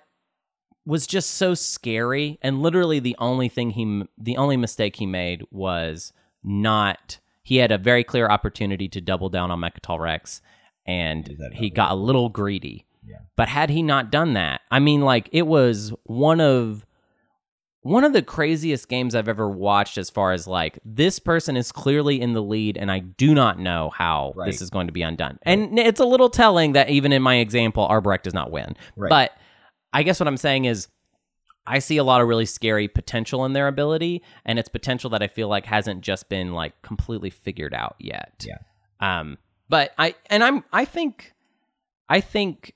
was just so scary and literally the only thing he the only mistake he made was not he had a very clear opportunity to double down on Mecatol Rex and he got a little greedy. Yeah. But had he not done that, I mean like it was one of one of the craziest games I've ever watched as far as like this person is clearly in the lead and I do not know how Right. this is going to be undone. And it's a little telling that even in my example Arborec does not win. Right. But I guess what I'm saying is I see a lot of really scary potential in their ability and it's potential that I feel like hasn't just been like completely figured out yet. Yeah. Um but I and I'm I think I think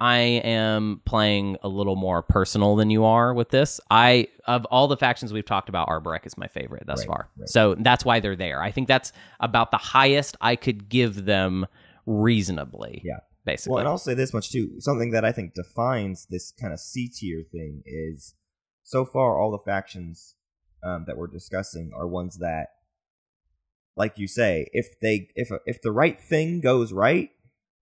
I am playing a little more personal than you are with this. I of all the factions we've talked about, Arborec is my favorite thus Right, far. right. So that's why they're there. I think that's about the highest I could give them reasonably. Yeah. Basically. Well, and I'll say this much too. Something that I think defines this kind of C tier thing is so far all the factions um, that we're discussing are ones that, like you say, if they if if the right thing goes right,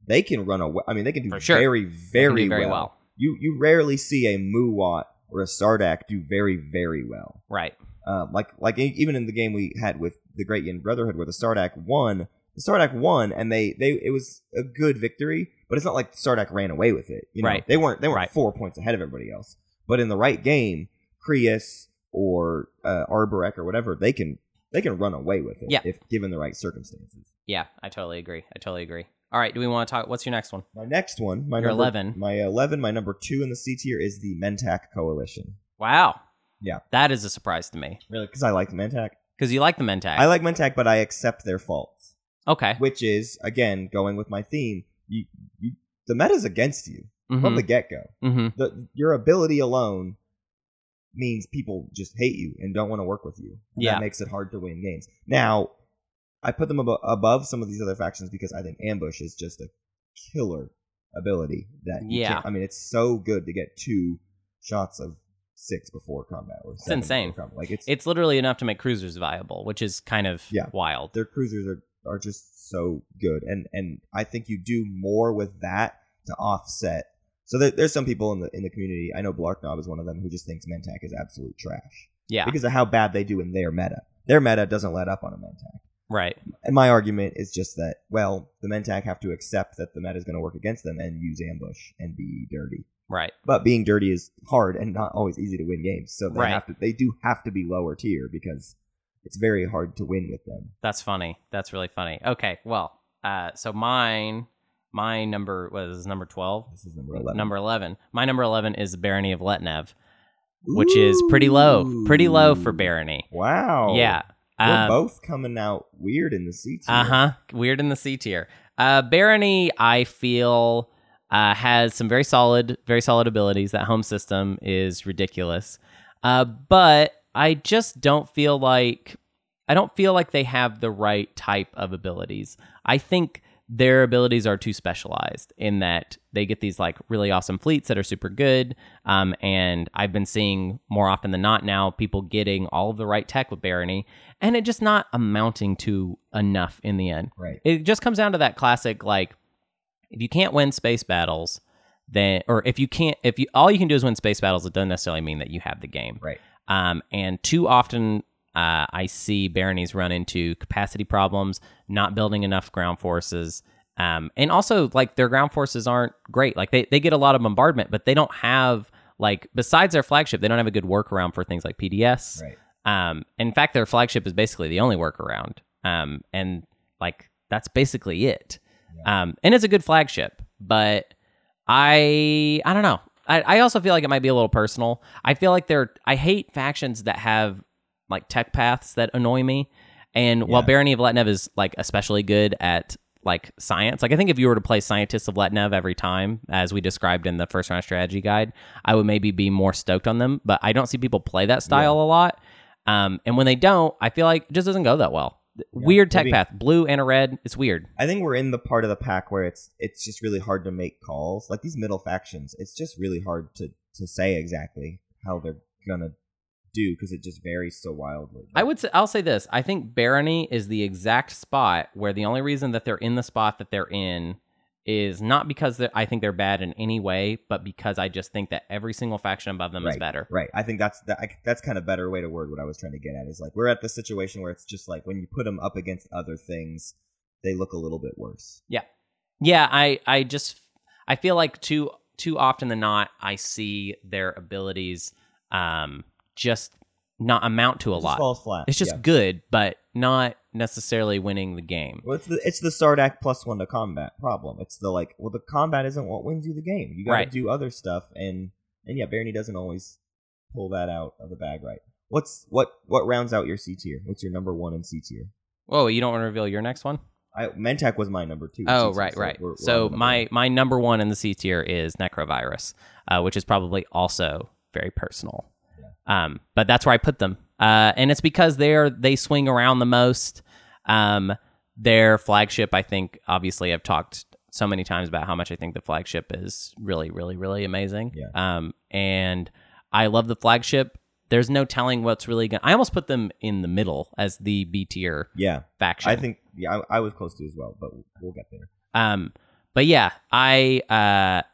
they can run away. I mean, they can do sure. very very, do very well. well. You you rarely see a Muaat or a Sardakk do very very well. right. Um, like like even in the game we had with the Great Yin Brotherhood, where the Sardakk won, the Sardakk won, and they they it was a good victory, but it's not like Sardakk ran away with it. You know? Right. They weren't they weren't Right. four points ahead of everybody else. But in the right game, Creuss or uh, Arborec or whatever, they can they can run away with it Yeah. if given the right circumstances. Yeah, I totally agree. I totally agree. All right, do we want to talk what's your next one? My next one, my Your number, 11. my eleven, my number two in the C tier is the Mentak Coalition. Wow. Yeah. That is a surprise to me. Really, because I like the Mentak. Because you like the Mentak. I like Mentak, but I accept their faults. okay. which is again going with my theme. You, you the meta's against you from Mhm. the get go. mm-hmm. The your ability alone means people just hate you and don't want to work with you. And Yeah. that makes it hard to win games. Now, I put them abo- above some of these other factions because I think ambush is just a killer ability. That Yeah. I mean, it's so good to get two shots of six before combat or seven insane. combat. Like it's It's literally enough to make cruisers viable, which is kind of Yeah. wild. their cruisers are, are just so good and and I think you do more with that to offset. So there, there's some people in the in the community. I know Blarknob is one of them who just thinks Mentak is absolute trash Yeah. because of how bad they do in their meta. Their meta doesn't let up on a Mentak. Right. And my argument is just that well, the Mentak have to accept that the meta is going to work against them and use ambush and be dirty. Right. But being dirty is hard and not always easy to win games. So they Right. have to they do have to be lower tier because it's very hard to win with them. That's funny. That's really funny. Okay. Well, uh, so mine, my number was number 12. This is number eleven. Number 11. My number 11 is Barony of Letnev, which is pretty low. Pretty low for Barony. Wow. Yeah. We're Um, both coming out weird in the C tier. Uh huh. Weird in the C tier. Uh, Barony, I feel, uh, has some very solid, very solid abilities. That home system is ridiculous. Uh, but I just don't feel like I don't feel like they have the right type of abilities. I think their abilities are too specialized in that they get these like really awesome fleets that are super good. Um, and I've been seeing more often than not now people getting all of the right tech with Barony, and it just not amounting to enough in the end. Right. It just comes down to that classic like if you can't win space battles, then or if you can't if you all you can do is win space battles, it doesn't necessarily mean that you have the game. Right. Um, and too often uh, I see baronies run into capacity problems, not building enough ground forces. Um, and also like their ground forces aren't great. Like they, they get a lot of bombardment, but they don't have like besides their flagship, they don't have a good workaround for things like PDS. Right. Um, in fact, their flagship is basically the only workaround. Um, and like that's basically it. Um, and it's a good flagship, but I I don't know. I, I also feel like it might be a little personal. I feel like they're I hate factions that have like tech paths that annoy me. And while Yeah. Barony of Letnev is like especially good at like science, like I think if you were to play Scientists of Letnev every time, as we described in the first round strategy guide, I would maybe be more stoked on them. But I don't see people play that style a lot. Um, and when they don't, I feel like it just doesn't go that well. Weird tech maybe- path, blue and a red. It's weird. I think we're in the part of the pack where it's it's just really hard to make calls. Like these middle factions, it's just really hard to to say exactly how they're gonna do because it just varies so wildly. I would say I'll say this. I think Barony is the exact spot where the only reason that they're in the spot that they're in is not because I think they're bad in any way, but because I just think that every single faction above them is better. Right. I think that's that, I, that's kind of better way to word what I was trying to get at. Is like we're at the situation where it's just like when you put them up against other things, they look a little bit worse. Yeah. Yeah, I I just I feel like too too often than not I see their abilities um just not amount to a It lot. falls flat. It's just Yeah. good, but not necessarily winning the game. Well, it's the it's the Sardakk plus one to combat problem. It's the like, well, the combat isn't what wins you the game. You got to Right. do other stuff, and and yeah, Barony doesn't always pull that out of the bag right. What's what what rounds out your C tier? What's your number one in C tier? Oh, you don't want to reveal your next one? I Mentak was my number two. in Oh, C tier, right, right. we're- we're so my number my number one in the C tier is Nekro Virus, uh, which is probably also very personal. Um, but that's where I put them, uh, and it's because they're they swing around the most. Um, their flagship, I think, obviously, I've talked so many times about how much I think the flagship is really, really, really amazing. Yeah. Um, and I love the flagship. There's no telling what's really going. I almost put them in the middle as the B tier Yeah, faction. I think yeah, I, I was close to as well, but we'll get there. Um, but yeah, I uh,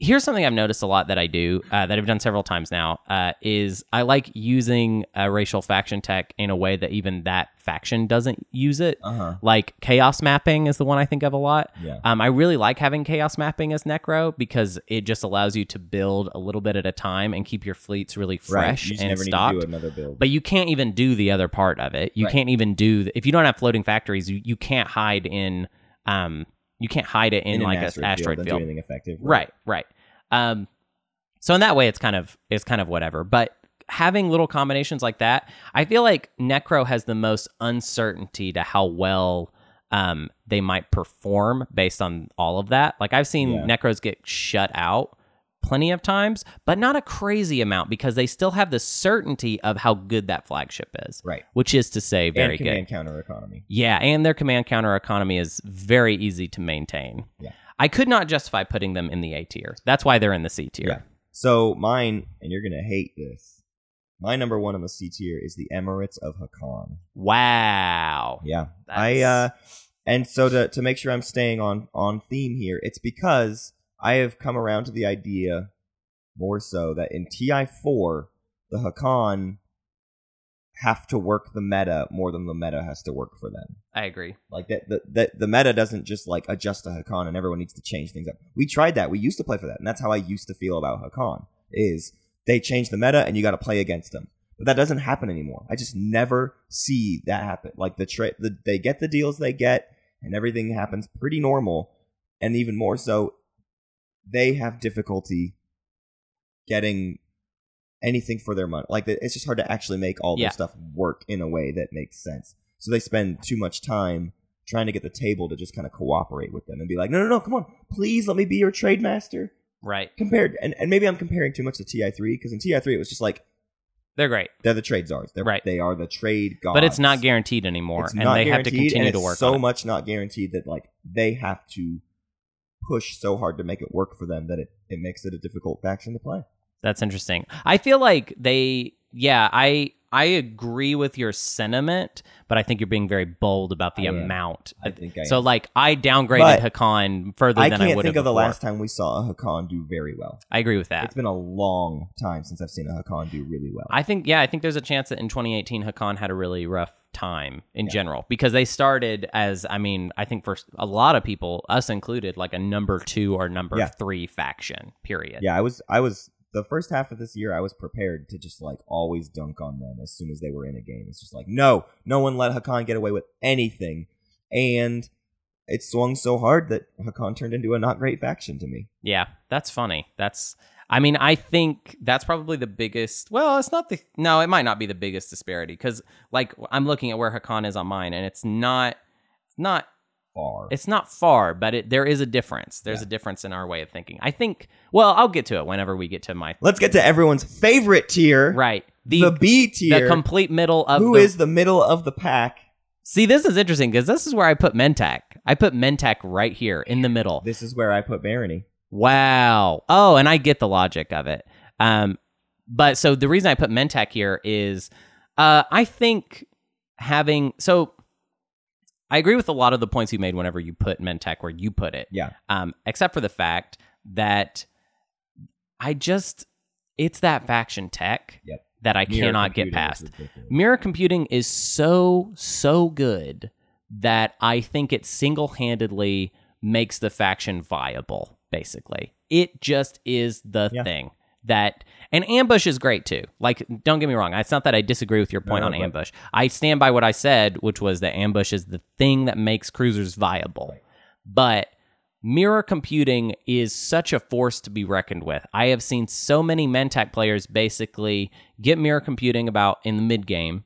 here's something I've noticed a lot that I do uh, that I've done several times now uh, is I like using a racial faction tech in a way that even that faction doesn't use it. Uh huh. Like chaos mapping is the one I think of a lot. Yeah. Um, I really like having chaos mapping as Nekro because it just allows you to build a little bit at a time and keep your fleets really right. fresh You and stocked. need to do another build. But you can't even do the other part of it. You Right. can't even do if you don't have floating factories. You, you can't hide in um you can't hide it in, an like asteroid a asteroid don't field. do anything effective. Right, right. Um, so in that way, it's kind of it's kind of whatever. But having little combinations like that, I feel like Nekro has the most uncertainty to how well um they might perform based on all of that. Like I've seen Yeah. Necros get shut out plenty of times, but not a crazy amount because they still have the certainty of how good that flagship is. Right. Which is to say, very and command good. counter economy. Yeah, and their command counter economy is very easy to maintain. Yeah. I could not justify putting them in the A tier. That's why they're in the C tier. Yeah. So mine, and you're gonna hate this. My number one on the C tier is the Emirates of Hacan. Wow. Yeah, I uh, and so to to make sure I'm staying on on theme here, it's because I have come around to the idea more so that in TI four, the Hacan have to work the meta more than the meta has to work for them. I agree. Like that, the, the the meta doesn't just like adjust to Hacan, and everyone needs to change things up. We tried that. We used to play for that, and that's how I used to feel about Hacan. Is they change the meta, and you got to play against them. But that doesn't happen anymore. I just never see that happen. Like the trade, the, they get the deals they get, and everything happens pretty normal. And even more so, they have difficulty getting anything for their money. Like it's just hard to actually make all Yeah. their stuff work in a way that makes sense. So they spend too much time trying to get the table to just kind of cooperate with them and be like, no, no, no, come on, please let me be your trade master. Right. Compared, and, and maybe I'm comparing too much to TI3 because in TI3 it was just like, They're great, They're the trade czars. They're, Right. They are the trade gods. but it's not guaranteed anymore, It's and they have to continue to work so much not guaranteed that like they have to push so hard to make it work for them that it, it makes it a difficult faction to play. That's interesting. I feel like they, yeah, I I agree with your sentiment, but I think you're being very bold about the I am. amount. I think I so, am. like, I downgraded But Hacan further I than I can't would think have of the last time we saw a Hacan do very well. I agree with that. It's been a long time since I've seen a Hacan do really well. I think, yeah, I think there's a chance that in 2018 Hacan had a really rough time in general because they started as, I mean, I think for a lot of people, us included, like a number two or number Yeah. three faction. Period. yeah, I was I was the first half of this year I was prepared to just like always dunk on them as soon as they were in a game. It's just like, no, no one let Hacan get away with anything. And it swung so hard that Hacan turned into a not great faction to me. Yeah, that's funny. That's I mean, I think that's probably the biggest. Well, it's not the no, it might not be the biggest disparity because like I'm looking at where Hacan is on mine, and it's not, it's not, Far. it's not far, but it there is a difference. There's Yeah. a difference in our way of thinking. I think. Well, I'll get to it whenever we get to my Let's get to everyone's favorite tier. right The, the B tier. the complete middle of Who the, is the middle of the pack? See, this is interesting because this is where I put Mentak. I put Mentak right here in the middle. This is where I put Barony. Wow. Oh, and I get the logic of it. Um, but so the reason I put Mentak here is uh, I think having so I agree with a lot of the points you made whenever you put Mentak where you put it. Yeah. Um, except for the fact that I just it's that faction tech Yep. that I Mirror cannot get past. Mirror computing is so so good that I think it single-handedly makes the faction viable basically. It just is the Yeah. thing that and ambush is great too. Like don't get me wrong, it's not that I disagree with your point No, on ambush. I stand by what I said, which was that ambush is the thing that makes cruisers viable. But mirror computing is such a force to be reckoned with. I have seen so many Mentak players basically get mirror computing about in the mid game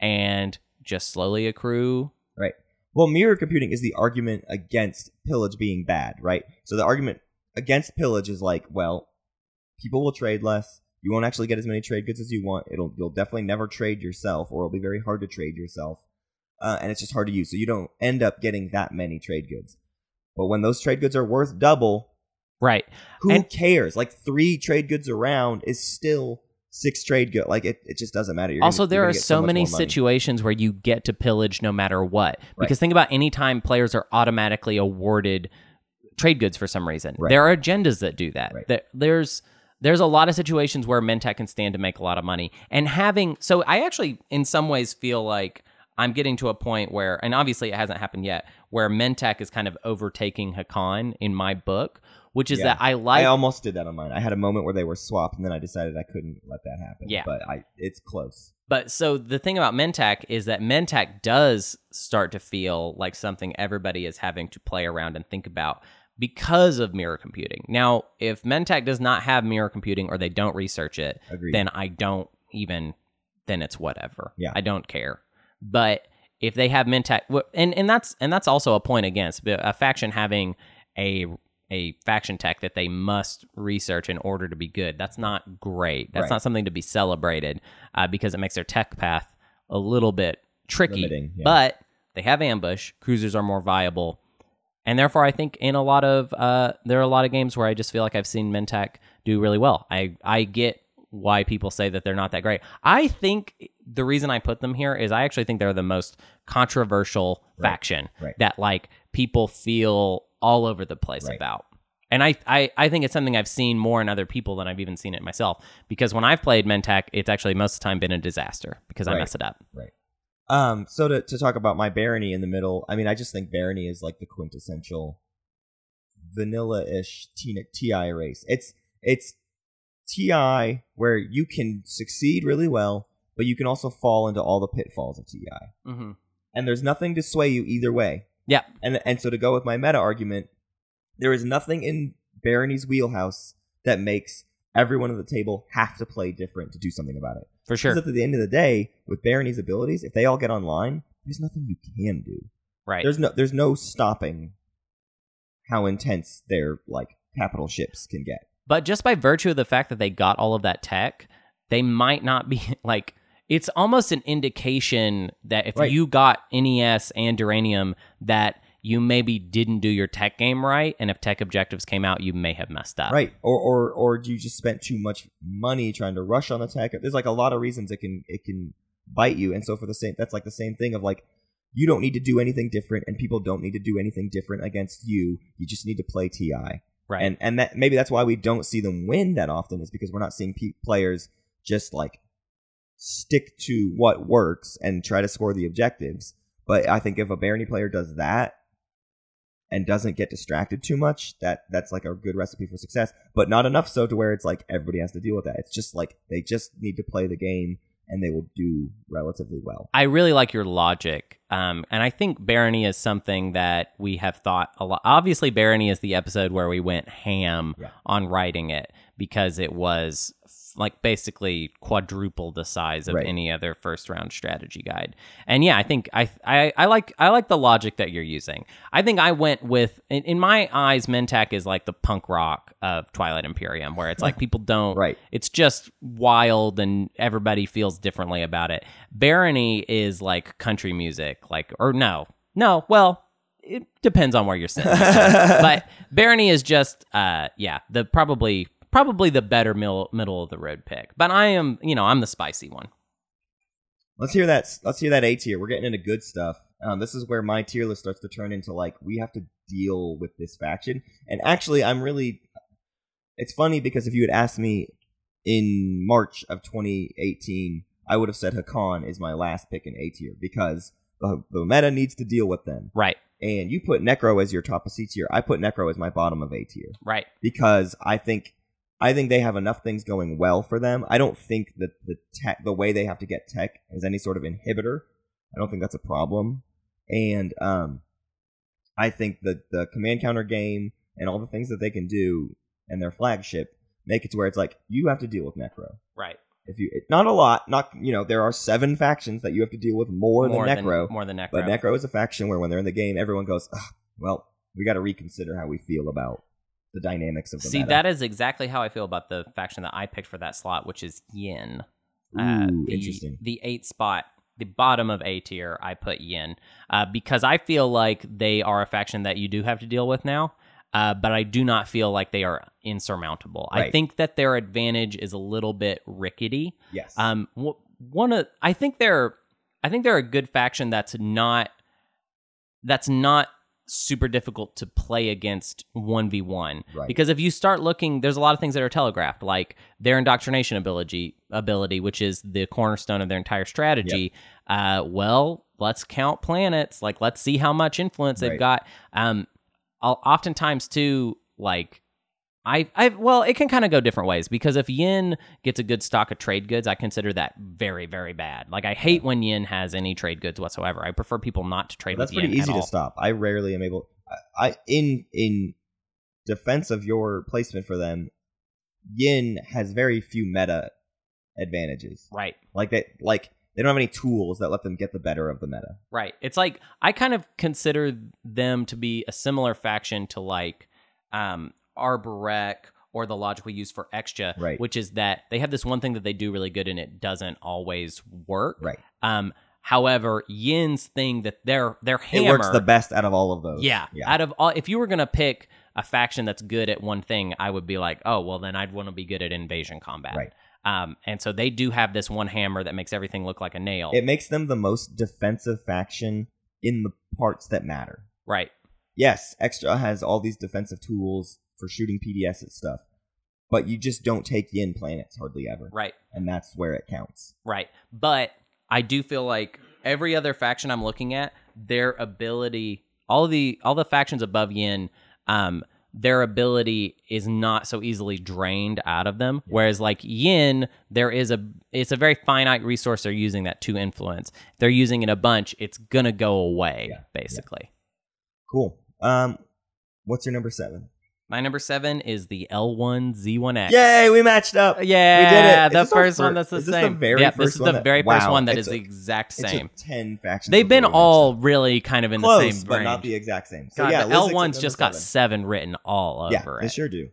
and just slowly accrue. Right. Well, mirror computing is the argument against pillage being bad, right? So the argument against pillage is like, well, people will trade less. You won't actually get as many trade goods as you want. It'll you'll definitely never trade yourself, or it'll be very hard to trade yourself, uh, and it's just hard to use. So you don't end up getting that many trade goods. But when those trade goods are worth double, Right. who And- cares? Like three trade goods around is still six trade good. Like it, it just doesn't matter. You're also, gonna, there are gonna so, many situations where you get to pillage no matter what. Right. Because think about any time players are automatically awarded trade goods for some reason. Right. There are agendas that do that. Right. There- there's there's a lot of situations where Mentak can stand to make a lot of money. And having so I actually in some ways feel like I'm getting to a point where and obviously it hasn't happened yet, where Mentak is kind of overtaking Hacan in my book, which is Yeah. that I like I almost did that on mine. I had a moment where they were swapped, and then I decided I couldn't let that happen. Yeah. but I it's close. But so the thing about Mentak is that Mentak does start to feel like something everybody is having to play around and think about because of mirror computing. Now, if Mentak does not have mirror computing or they don't research it, Agreed. then I don't even then it's whatever. Yeah. I don't care. But if they have Mentak wh- and and that's and that's also a point against a faction having a a faction tech that they must research in order to be good. That's not great. That's Right. not something to be celebrated uh, because it makes their tech path a little bit tricky. Limiting, yeah. But they have ambush. Cruisers are more viable, and therefore I think in a lot of uh, there are a lot of games where I just feel like I've seen Mentak do really well. I I get why people say that they're not that great. I think the reason I put them here is I actually think they're the most controversial Right, faction right. that like people feel all over the place Right. about. And I, I, I think it's something I've seen more in other people than I've even seen it myself. Because when I've played Mentak, it's actually most of the time been a disaster because I mess it up. Right. Um. So to to talk about my barony in the middle, I mean, I just think barony is like the quintessential vanilla-ish Ti Ti race. It's it's Ti where you can succeed really well, but you can also fall into all the pitfalls of Ti, Mm-hmm. and there's nothing to sway you either way. Yeah. And and so to go with my meta argument, there is nothing in Barony's wheelhouse that makes everyone at the table have to play different to do something about it. For sure. Because at the end of the day, with Barony's abilities, if they all get online, there's nothing you can do. Right. There's no there's no stopping how intense their like capital ships can get. But just by virtue of the fact that they got all of that tech, they might not be (laughs) like it's almost an indication that if Right. you got NES and Duranium that you maybe didn't do your tech game right and if tech objectives came out you may have messed up. right or or or you just spent too much money trying to rush on the tech there's like a lot of reasons it can it can bite you and so for the same that's like the same thing of like you don't need to do anything different and people don't need to do anything different against you you just need to play ti Right. and and that maybe that's why we don't see them win that often is because we're not seeing pe- players just like stick to what works and try to score the objectives but i think if a barony player does that and doesn't get distracted too much that that's like a good recipe for success but not enough so to where it's like everybody has to deal with that it's just like they just need to play the game and they will do relatively well I really like your logic. Um, and I think Barony is something that we have thought a lot. Obviously, Barony is the episode where we went ham Yeah. on writing it because it was like basically quadruple the size of Right. any other first round strategy guide. And yeah, I think I, I I like I like the logic that you're using. I think I went with in, in my eyes, Mentak is like the punk rock of Twilight Imperium, where it's like (laughs) people don't right it's just wild and everybody feels differently about it. Barony is like country music, like or no, no. Well, it depends on where you're sitting. (laughs) but Barony is just, uh, yeah, the probably probably the better middle middle of the road pick. But I am, you know, I'm the spicy one. let's hear that let's hear that a tier. We're getting into good stuff. Um, this is where my tier list starts to turn into like we have to deal with this faction. And actually i'm really it's funny because if you had asked me in march of 2018 i would have said hacan is my last pick in a tier because the, the meta needs to deal with them. Right, and you put nekro as your top of c tier i put nekro as my bottom of a tier. Right, because I think I think they have enough things going well for them. I don't think that the tech, the way they have to get tech, is any sort of inhibitor. I don't think that's a problem, and um, I think that the command counter game and all the things that they can do and their flagship make it to where it's like you have to deal with Nekro. right. If you, not a lot, not you know, there are seven factions that you have to deal with more, than Nekro. more than Nekro. But Nekro is a faction where when they're in the game, everyone goes, well, we got to reconsider how we feel about the dynamics of the See, meta. that is exactly how I feel about the faction that I picked for that slot, which is Yin. Uh, the, interesting. The eight spot, the bottom of A tier, I put Yin uh, because I feel like they are a faction that you do have to deal with now. Uh, but I do not feel like they are insurmountable. I think that their advantage is a little bit rickety. Yes. Um, one of I think they're I think they're a good faction that's not that's not super difficult to play against 1v1 Right. because if you start looking there's a lot of things that are telegraphed like their indoctrination ability ability which is the cornerstone of their entire strategy. Uh well let's count planets. Like let's see how much influence they've got. Um I'll, oftentimes too like I, I well, it can kind of go different ways because if Yin gets a good stock of trade goods, I consider that very, very bad. Like I hate when Yin has any trade goods whatsoever. I prefer people not to trade that's with pretty easy to stop. I rarely am able. I, I in in defense of your placement for them, Yin has very few meta advantages. Right, Like that, like they don't have any tools that let them get the better of the meta. right. It's like I kind of consider them to be a similar faction to like um Arborec or the logic we use for Xxcha, Right. which is that they have this one thing that they do really good and it doesn't always work. Right. Um, however, Yin's thing that their their It hammer works the best out of all of those. Yeah. Yeah. Out of all, if you were gonna pick a faction that's good at one thing, I would be like, oh, well, then I'd want to be good at invasion combat. Right. Um, and so they do have this one hammer that makes everything look like a nail. It makes them the most defensive faction in the parts that matter. right. Yes, Xxcha has all these defensive tools for shooting PDS and stuff, but you just don't take Yin planets hardly ever, Right. and that's where it counts. Right. But I do feel like every other faction I'm looking at, their ability, all the all the factions above Yin, um, their ability is not so easily drained out of them. Whereas like Yin, there is a it's a very finite resource they're using that to influence. If they're using it a bunch, it's gonna go away, Yeah. basically. Cool. Um, what's your number seven? My number seven is the L1Z1X. Yay, we matched up. Yeah, We did it. the first one that's the is this the same. very yeah, this is the that- very first wow, one that is a- the exact It same. ten factions. They've been before we matched all really kind of in close, the same but range. not the exact same. So God, yeah, the Liz L is at one's number just got seven. seven written all Yeah, over they sure do.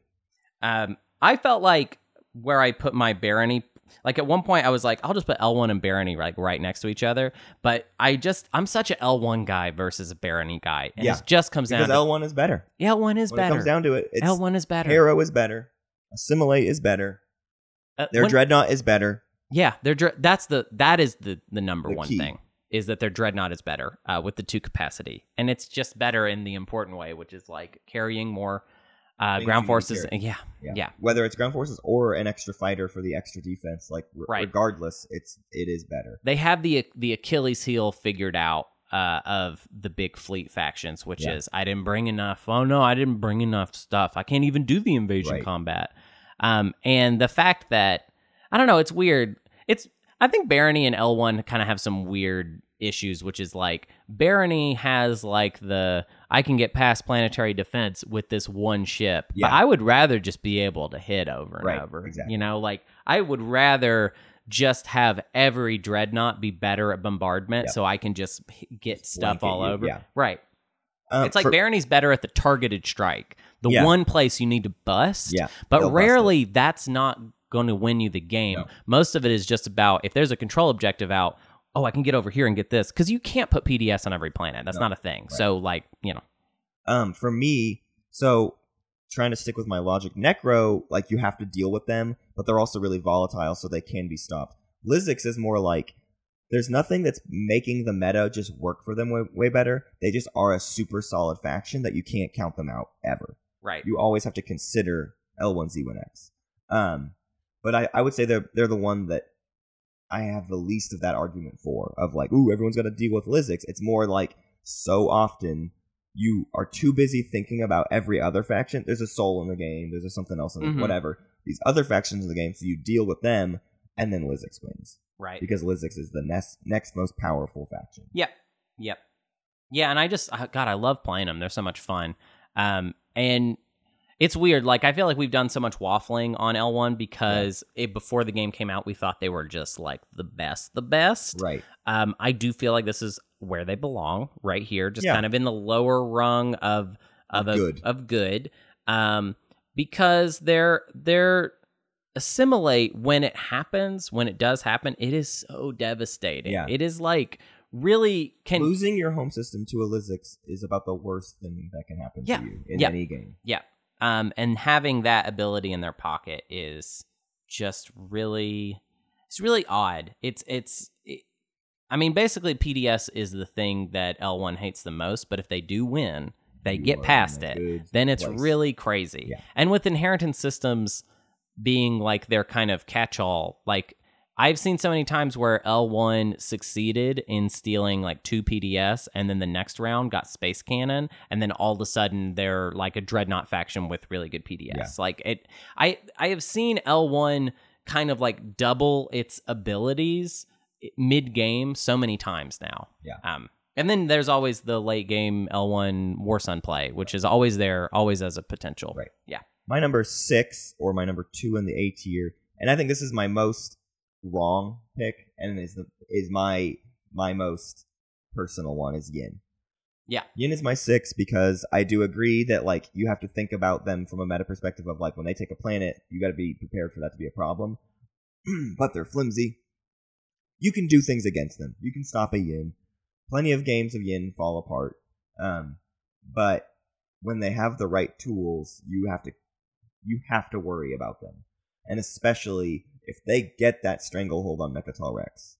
Um, I felt like where I put my barony like at one point I was like, I'll just put L1 and Barony like right next to each other. But I just I'm such a L1 guy versus a Barony guy, and Yeah. it just comes down to it. because down. L one is better. to, L1 is When better. it comes down to it, it's L1 is better. Hero is better. Assimilate is better. Uh, Their when- dreadnought is better. Yeah, their dre- that's the that is the the number The one key. thing is that their dreadnought is better uh, with the two capacity, and it's just better in the important way, which is like carrying more uh, ground you need to forces. carry. Yeah, yeah, Whether it's ground forces or an extra fighter for the extra defense, like Right. regardless, it's it is better. they have the the Achilles heel figured out uh, of the big fleet factions, which Yeah. is I didn't bring enough. Oh no, I didn't bring enough stuff. I can't even do the invasion Right. combat. Um, and the fact that I don't know, it's weird. It's I think Barony and L one kind of have some weird issues, which is like Barony has like the I can get past planetary defense with this one ship. Yeah. But I would rather just be able to hit over and Right, over. exactly. You know, like I would rather just have every dreadnought be better at bombardment Yep. so I can just get stuff all over. yeah. Right. Um, it's like for- Barony's better at the targeted strike, the Yeah. one place you need to bust. Yeah, But rarely that's not going to win you the game. No. Most of it is just about if there's a control objective out, oh, I can get over here and get this. Because you can't put PDS on every planet. That's No. not a thing. So, like, you know, Um, for me, so trying to stick with my logic, Nekro, like you have to deal with them, but they're also really volatile, so they can be stopped. Lizix is more like there's nothing that's making the meta just work for them way, way better. They just are a super solid faction that you can't count them out ever. right. You always have to consider L1Z1X. Um, but I, I would say they're they're the one that I have the least of that argument for of like, ooh, everyone's got to deal with Lizix. It's more like so often you are too busy thinking about every other faction. There's a soul in the game. There's a something else in the Mhm. whatever. These other factions in the game, so you deal with them, and then Lizix wins right. because Lizix is the next next most powerful faction. Yep. Yep. Yeah, and I just God, I love playing them. They're so much fun. Um, and it's weird. Like I feel like we've done so much waffling on L1 because it, before the game came out, we thought they were just like the best, the best. Right. Um, I do feel like this is where they belong, right here, just Yeah. kind of in the lower rung of of, Of a, good. of good. Um, because they're they're assimilate when it happens, when it does happen, it is so devastating. Yeah. It is like really can Losing your home system to a Lizix is about the worst thing that can happen Yeah. to you in Yeah. any game. Yeah. Um, and having that ability in their pocket is just really, it's really odd. It's, it's, it, I mean, basically, PDS is the thing that L1 hates the most, but if they do win, they You get past it, then it's place. really crazy. Yeah. And with inheritance systems being like their kind of catch all, like, I've seen so many times where L1 succeeded in stealing like two PDS, and then the next round got Space Cannon, and then all of a sudden they're like a Dreadnought faction with really good PDS. Yeah. Like it, I I have seen L1 kind of like double its abilities mid game so many times now. Yeah. Um, and then there's always the late game L1 Warsun play, which is always there, always as a potential. Right. Yeah. My number six or my number two in the A tier, and I think this is my most wrong pick, and is the is my my most personal one is Yin. Yeah. Yin is my six because I do agree that like you have to think about them from a meta perspective of like when they take a planet, you got to be prepared for that to be a problem. (clears throat) but they're flimsy. You can do things against them. You can stop a Yin. Plenty of games of Yin fall apart. Um, but when they have the right tools, you have to you have to worry about them, and especially if they get that stranglehold on Mecatol Rex,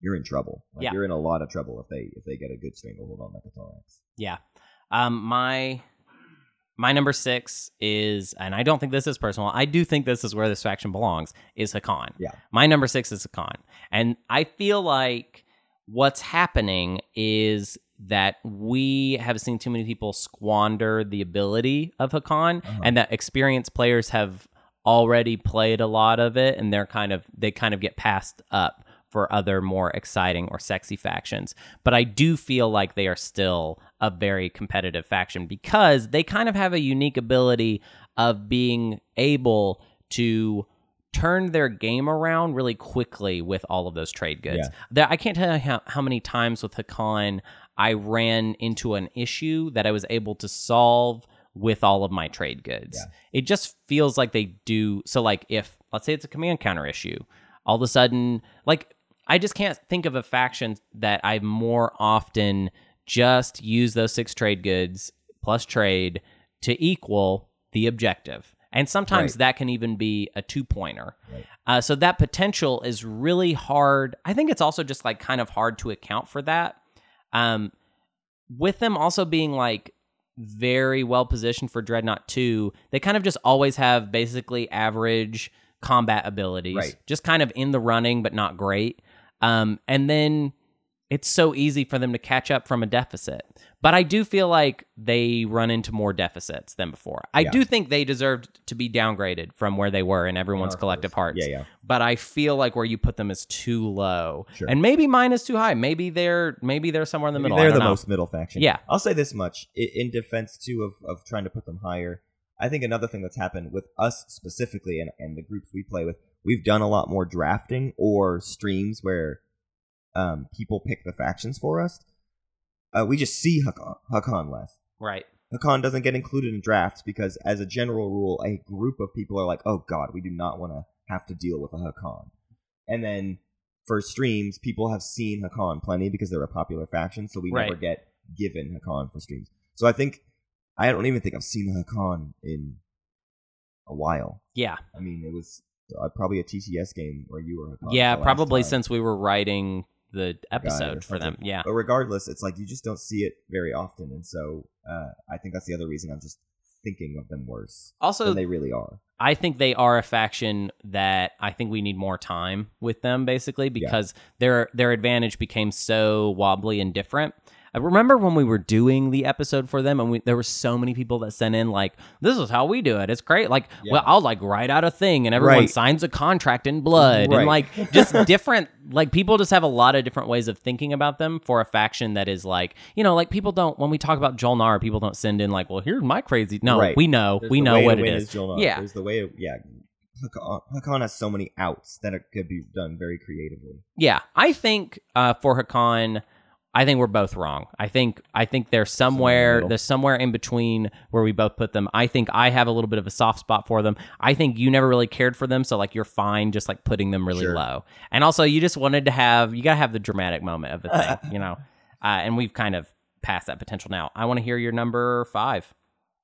you're in trouble. Like, Yeah. you're in a lot of trouble if they if they get a good stranglehold on Mecatol Rex. Yeah. Um, my my number six is, and I don't think this is personal. I do think this is where this faction belongs. Is Hacan. Yeah. My number six is Hacan, and I feel like what's happening is that we have seen too many people squander the ability of Hacan, Uh-huh. and that experienced players have already played a lot of it, and they're kind of they kind of get passed up for other more exciting or sexy factions. But I do feel like they are still a very competitive faction because they kind of have a unique ability of being able to turn their game around really quickly with all of those trade goods. Yeah. There, I can't tell you how, how many times with Hacan I ran into an issue that I was able to solve with all of my trade goods. Yeah. It just feels like they do. So, like, if let's say it's a command counter issue, all of a sudden, like, I just can't think of a faction that I more often just use those six trade goods plus trade to equal the objective. And sometimes Right. that can even be a two pointer. Right. Uh, so that potential is really hard. I think it's also just like kind of hard to account for that. Um, with them also being like very well positioned for Dreadnought 2, they kind of just always have basically average combat abilities. Right. Just kind of in the running, but not great. Um, and then it's so easy for them to catch up from a deficit. But I do feel like they run into more deficits than before. I Yeah. do think they deserved to be downgraded from where they were in everyone's collective hearts. Yeah, yeah. But I feel like where you put them is too low. Sure. And maybe mine is too high. Maybe they're maybe they're somewhere in the Maybe middle. They're the know. most middle faction. Yeah. I'll say this much in defense too of of trying to put them higher. I think another thing that's happened with us specifically and, and the groups we play with, we've done a lot more drafting or streams where um, people pick the factions for us. Uh, we just see Hacan, Hacan less. Right. Hacan doesn't get included in drafts because, as a general rule, a group of people are like, "Oh God, we do not want to have to deal with a Hacan." And then for streams, people have seen Hacan plenty because they're a popular faction, so we never get given Hacan for streams. So I think I don't even think I've seen a Hacan in a while. Yeah. I mean, it was uh, probably a TCS game where you were Hacan. yeah, probably time. since we were writing the episode or for them. Yeah. But regardless, it's like you just don't see it very often, and so uh, I think that's the other reason I'm just thinking of them worse Also, than they really are. I think they are a faction that I think we need more time with them, basically, because their their advantage became so wobbly and different. I remember when we were doing the episode for them, and we, there were so many people that sent in like, "This is how we do it. It's great." Like, Yeah. well, I'll like write out a thing, and everyone Right. signs a contract in blood, Right. and like just (laughs) different. Like people just have a lot of different ways of thinking about them for a faction that is like, you know, like people don't when we talk about Jolnar, people don't send in like, "Well, here's my crazy." No, Right. we know, There's we know way what to it win is. Jolnar. Yeah. There's the way, yeah. Hacan, Hacan has so many outs that it could be done very creatively. Yeah, I think uh, for Hacan, I think we're both wrong. I think I think they're somewhere there's somewhere in between where we both put them. I think I have a little bit of a soft spot for them. I think you never really cared for them, so like you're fine just like putting them really Sure. low. And also you just wanted to have you gotta have the dramatic moment of the thing, (laughs) you know. Uh, and we've kind of passed that potential now. I want to hear your number five.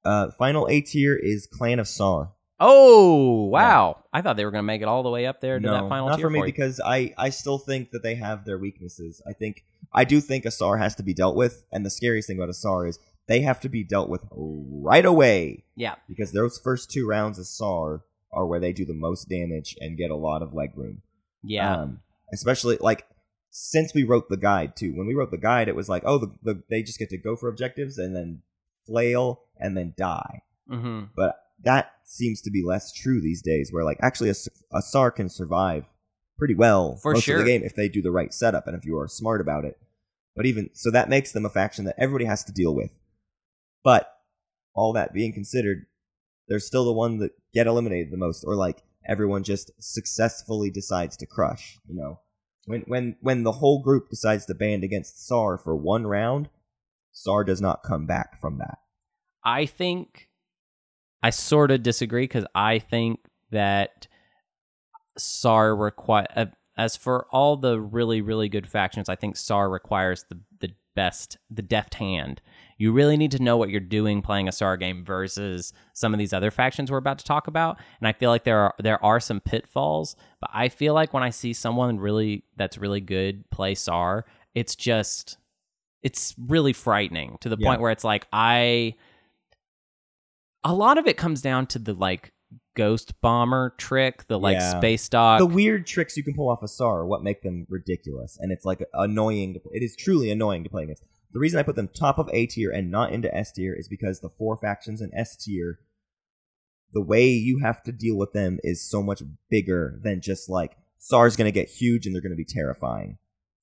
Uh, final A tier is Clan of Saar. Oh wow! I thought they were gonna make it all the way up there to no, that final not for me you. because I, I still think that they have their weaknesses. I think I do think a Saar has to be dealt with, and the scariest thing about a Saar is they have to be dealt with right away yeah, because those first two rounds of Saar are where they do the most damage and get a lot of leg room. yeah, Um, especially like since we wrote the guide too. When we wrote the guide, it was like, oh, the, the, they just get to go for objectives and then flail and then die. hmm But that seems to be less true these days, where like actually a, a Saar can survive pretty well For most sure. of the game if they do the right setup and if you are smart about it. But even so, that makes them a faction that everybody has to deal with. But all that being considered, they're still the one that get eliminated the most, or like everyone just successfully decides to crush. You know, when when when the whole group decides to band against Saar for one round, Saar does not come back from that. I think I sort of disagree because I think that Saar require uh, as for all the really really good factions, I think Saar requires the the best the deft hand. You really need to know what you're doing playing a Saar game versus some of these other factions we're about to talk about. And I feel like there are there are some pitfalls, but I feel like when I see someone really that's really good play Saar, it's just it's really frightening to the Yeah. point where it's like I a lot of it comes down to the like ghost bomber trick, the like Yeah. space dog. the weird tricks you can pull off of Saar are what make them ridiculous, and it's like annoying. To, it is truly annoying to play against. The reason I put them top of A tier and not into S tier is because the four factions in S tier, the way you have to deal with them is so much bigger than just like Saar's going to get huge and they're going to be terrifying.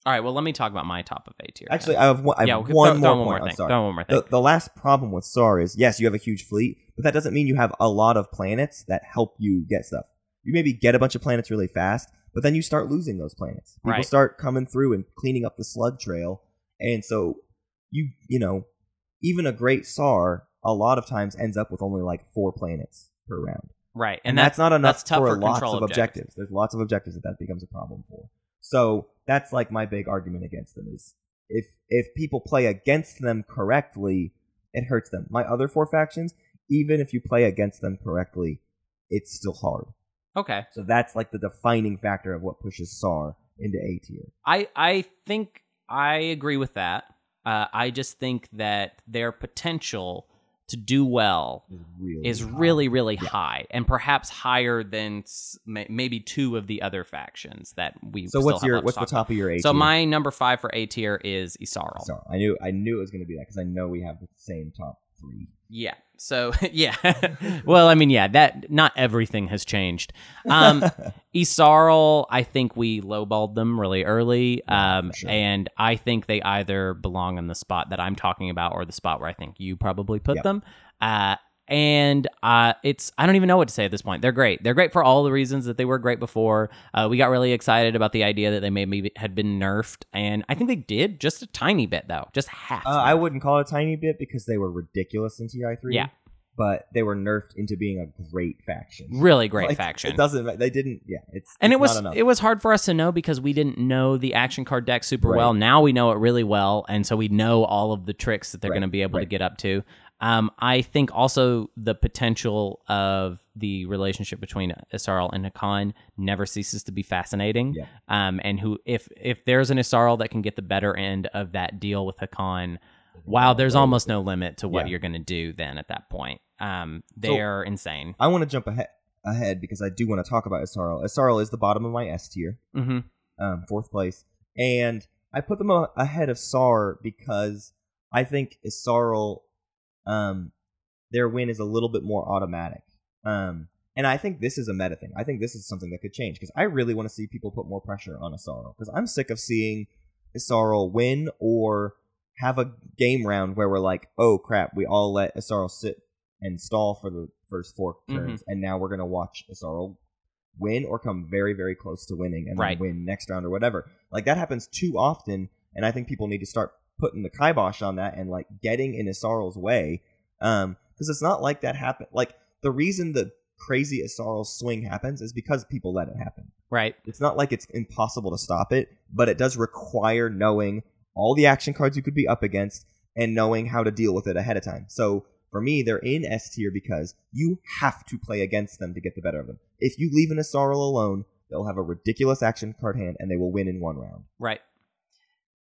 All right, well, let me talk about my top of A tier. Actually, I have one, I have yeah, one throw- more throw point more thing. Throw one more thing. The, the last problem with Saar is yes, you have a huge fleet, but that doesn't mean you have a lot of planets that help you get stuff. You maybe get a bunch of planets really fast, but then you start losing those planets. People Right. start coming through and cleaning up the slug trail, and so you you know even a great Saar a lot of times ends up with only like four planets per round. Right, And, that's, not enough that's tough for, for lots of objectives. objectives. There's lots of objectives that that becomes a problem for. So that's like my big argument against them is if if people play against them correctly, it hurts them. My other four factions, even if you play against them correctly, it's still hard. Okay. So that's like the defining factor of what pushes Saar into A tier. I I think I agree with that. Uh, I just think that their potential to do well Is really is really really high, and perhaps higher than maybe two of the other factions that we. So still what's have your what's the top of your A about. So my number five for A tier is Yssaril. Sorry, I knew I knew it was going to be that because I know we have the same top three. Yeah. So (laughs) yeah. (laughs) well, I mean, yeah. That not everything has changed. Um, (laughs) Yssaril, I think we lowballed them really early, um, sure. and I think they either belong in the spot that I'm talking about or the spot where I think you probably put Yep. them. Uh, and uh, it's I don't even know what to say at this point. They're great. They're great for all the reasons that they were great before. Uh, we got really excited about the idea that they maybe had been nerfed, and I think they did just a tiny bit though, just half. Uh, I wouldn't call it a tiny bit because they were ridiculous in TI three. Yeah. but they were nerfed into being a great faction. really great Like, faction. It doesn't. They didn't. Yeah, it's and it's it was it was hard for us to know because we didn't know the action card deck super Right. well. Now we know it really well, and so we know all of the tricks that they're Right, going to be able to get up to. Um, I think also the potential of the relationship between Yssaril and Hacan never ceases to be fascinating. Yeah. Um, and who if if there's an Yssaril that can get the better end of that deal with Hacan, wow, there's almost no limit to what Yeah. you're going to do then at that point. Um, they're insane. I want to jump ahead ahead because I do want to talk about Yssaril. Yssaril is the bottom of my S tier, hmm um, fourth place, and I put them a- ahead of Saar because I think Yssaril, um, their win is a little bit more automatic. Um, and I think this is a meta thing. I think this is something that could change because I really want to see people put more pressure on Yssaril because I'm sick of seeing Yssaril win or have a game round where we're like, oh crap, we all let Yssaril sit and stall for the first four Mhm. turns, and now we're gonna watch Yssaril win or come very very close to winning and Right. then win next round or whatever. Like that happens too often, and I think people need to start putting the kibosh on that and like getting in Yssaril's way, um, because it's not like that happened. Like the reason the crazy Yssaril swing happens is because people let it happen. Right. It's not like it's impossible to stop it, but it does require knowing all the action cards you could be up against and knowing how to deal with it ahead of time. So for me, they're in S tier because you have to play against them to get the better of them. If you leave an Yssaril alone, they'll have a ridiculous action card hand and they will win in one round. Right.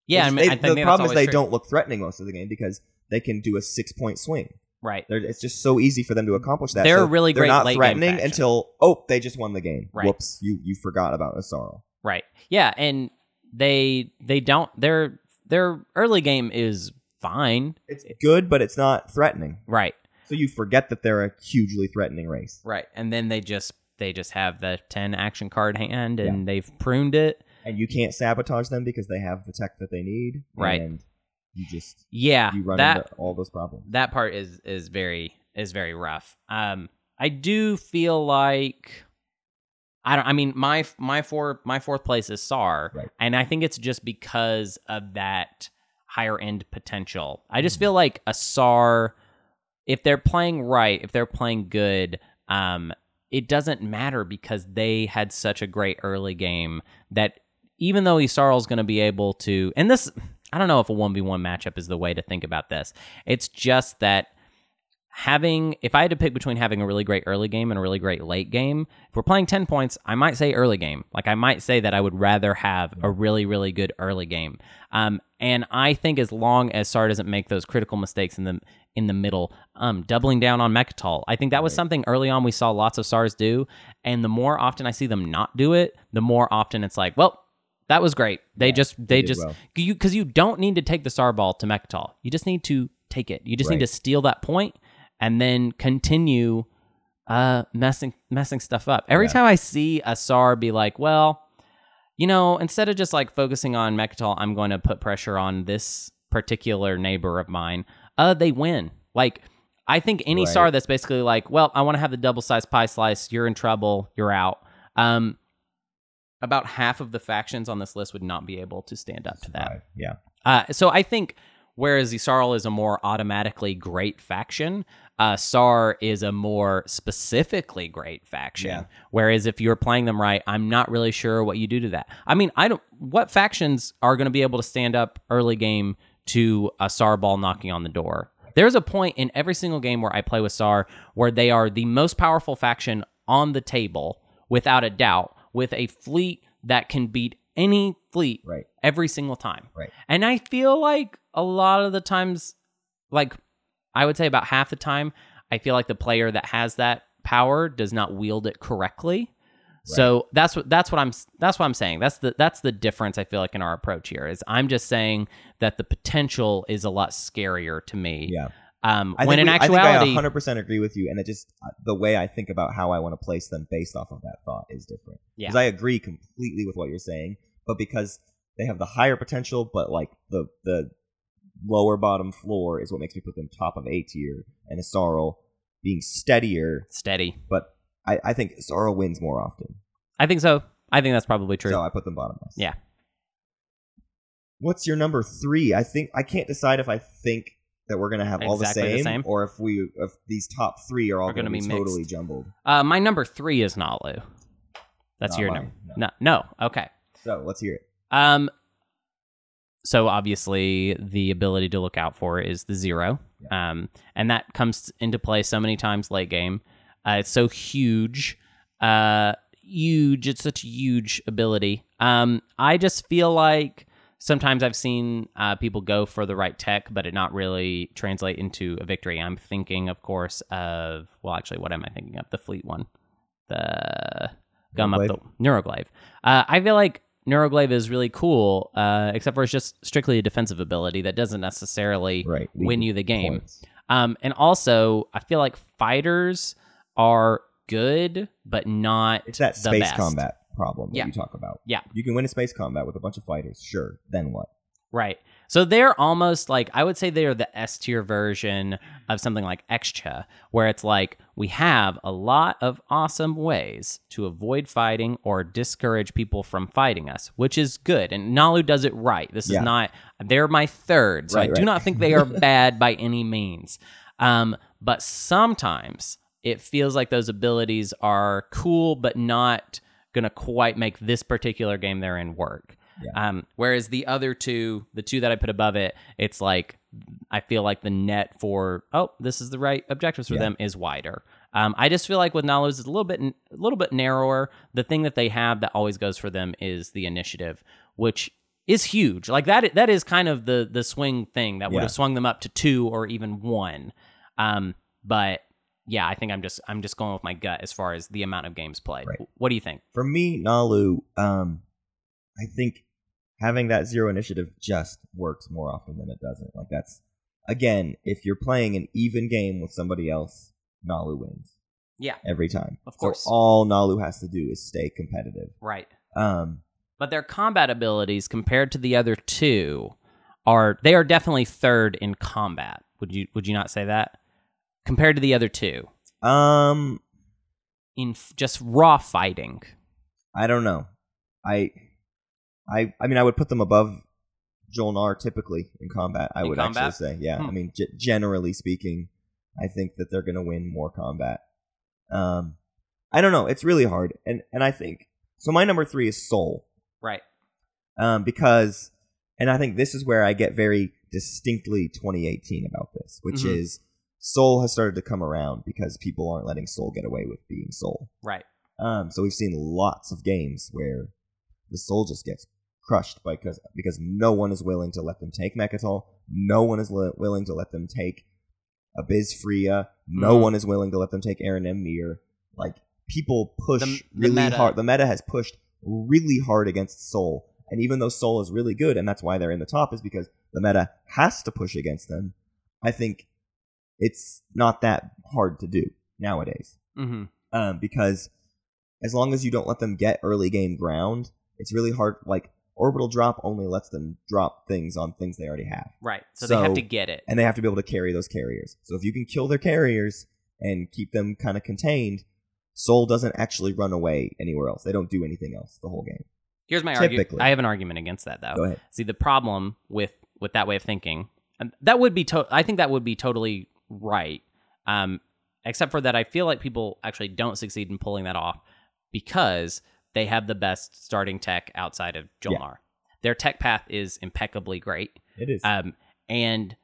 Yeah, I mean, they- I the problem is they true. don't look threatening most of the game because they can do a six point swing. Right. They're, it's just so easy for them to accomplish that. They're So really they're great not late-game threatening until oh they just won the game. Right. Whoops, you you forgot about Yssaril. Right. Yeah, and they they don't their their early game is fine. It's good, but it's not threatening. Right. So you forget that they're a hugely threatening race. Right. And then they just they just have the 10 action card hand and they've pruned it. And you can't sabotage them because they have the tech that they need. Right. And you just Yeah. you run that into all those problems. that part is is very is very rough. Um I do feel like I don't I mean my my four my fourth place is Saar Right. and I think it's just because of that higher end potential. I Mm-hmm. just feel like a Saar if they're playing right, if they're playing good, um it doesn't matter because they had such a great early game that even though Yssaril's going to be able to, and this, I don't know if a 1v1 matchup is the way to think about this. It's just that having, if I had to pick between having a really great early game and a really great late game, if we're playing 10 points, I might say early game. Like I might say that I would rather have a really, really good early game. Um, and I think as long as Saar doesn't make those critical mistakes in the in the middle, um, doubling down on Mecatol. I think that was Right. something early on we saw lots of Saars do. And the more often I see them not do it, the more often it's like, well, that was great. They Yeah, just they they just well. you because you don't need to take the Saar ball to Mecatol. You just need to take it. You just need to steal that point and then continue uh messing messing stuff up. Every Yeah. time I see a Saar be like, well, you know, instead of just like focusing on Mecatol, I'm going to put pressure on this particular neighbor of mine. Uh, they win. Like, I think any Right. Saar that's basically like, well, I want to have the double sized pie slice. You're in trouble. You're out. Um, about half of the factions on this list would not be able to stand up to that. Yeah. Uh, so I think whereas Yssaril is a more automatically great faction, uh, Saar is a more specifically great faction. Yeah. Whereas if you're playing them right, I'm not really sure what you do to that. I mean, I don't. What factions are going to be able to stand up early game to a Saar ball knocking on the door? There's a point in every single game where I play with Saar where they are the most powerful faction on the table, without a doubt, with a fleet that can beat any fleet Right. every single time. Right. And I feel like a lot of the times, like I would say about half the time, I feel like the player that has that power does not wield it correctly. So that's what that's what I'm that's what I'm saying. That's the that's the difference I feel like in our approach here is I'm just saying that the potential is a lot scarier to me. Yeah. Um, I when in we- actuality, I think I 100% agree with you, and it just uh, the way I think about how I want to place them based off of that thought is different. Yeah. Because I agree completely with what you're saying, but because they have the higher potential, but like the the lower bottom floor is what makes me put them top of A tier, and a Yssaril being steadier, steady. but I, I think Yssaril wins more often, I think so. I think that's probably true. so I put them bottom. list. Yeah. What's your number three? I think I can't decide if I think that we're gonna have all the Exactly the same, same. or if we if these top three are all gonna, gonna be, be totally jumbled. Uh, my number three is Naalu. That's Not your mine, number. No. no. Okay. So let's hear it. Um. So obviously, the ability to look out for is the zero, um, and that comes into play so many times late game. Uh, it's so huge, uh, huge. It's such a huge ability. Um, I just feel like sometimes I've seen uh, people go for the right tech, but it not really translate into a victory. I'm thinking, of course, of well, actually, what am I thinking of? The fleet one, the gum up the Neuroglaive? Neuroglaive. Uh, I feel like Neuroglaive is really cool, uh, except for it's just strictly a defensive ability that doesn't necessarily Right. win you the game. Um, and also, I feel like fighters are good, but not It's that the space best. combat problem that Yeah. you talk about. Yeah. You can win a space combat with a bunch of fighters, sure. Then what? Right. So they're almost like I would say they are the S tier version of something like Xxcha, where it's like we have a lot of awesome ways to avoid fighting or discourage people from fighting us, which is good. And Naalu does it right. This Yeah. is not they're my third, so I Right, do not think they are (laughs) bad by any means. Um, but sometimes it feels like those abilities are cool, but not gonna quite make this particular game they're in work. Um, whereas the other two, the two that I put above it, it's like I feel like the net for oh, this is the right objectives for Yeah. them is wider. Um, I just feel like with Naalu's is a little bit a little bit narrower. The thing that they have that always goes for them is the initiative, which is huge. Like that that is kind of the the swing thing that would Yeah. have swung them up to two or even one. Um, but yeah, I think I'm just I'm just going with my gut as far as the amount of games played. Right. What do you think? For me, Naalu, um, I think having that zero initiative just works more often than it doesn't. Like that's again, if you're playing an even game with somebody else, Naalu wins Yeah, every time. Of course. So all Naalu has to do is stay competitive. right. Um, but their combat abilities compared to the other two are they are definitely third in combat. Would you would you not say that? Compared to the other two um, in f- just raw fighting. I don't know. I, I, I mean, I would put them above Jolnar typically in combat. I In would combat? actually say, yeah. Hmm. I mean, g- generally speaking, I think that they're going to win more combat. Um, I don't know. It's really hard, and and I think so. My number three is Sol, Right. um, because, and I think this is where I get very distinctly 2018 about this, which Mhm. is Sol has started to come around because people aren't letting Sol get away with being Sol. Right. Um, so we've seen lots of games where the Sol just gets crushed because because no one is willing to let them take Mecatol, no one is li- willing to let them take Abyz Fria, no Mhm. one is willing to let them take Arinam Meer. Like people push The- really meta. hard. The meta has pushed really hard against Sol, and even though Sol is really good, and that's why they're in the top, is because the meta has to push against them. I think it's not that hard to do nowadays Mm-hmm. um, because as long as you don't let them get early game ground, it's really hard. Like orbital drop only lets them drop things on things they already have, Right. So, they have to get it. and they have to be able to carry those carriers. So if you can kill their carriers and keep them kind of contained, Sol doesn't actually run away anywhere else. They don't do anything else the whole game. Here's my argument. I have an argument against that though. Go ahead. See, the problem with with that way of thinking, And that would be to- I think that would be totally right. Um, except for that, I feel like people actually don't succeed in pulling that off because they have the best starting tech outside of Yeah. Their tech path is impeccably great. It is. Um, and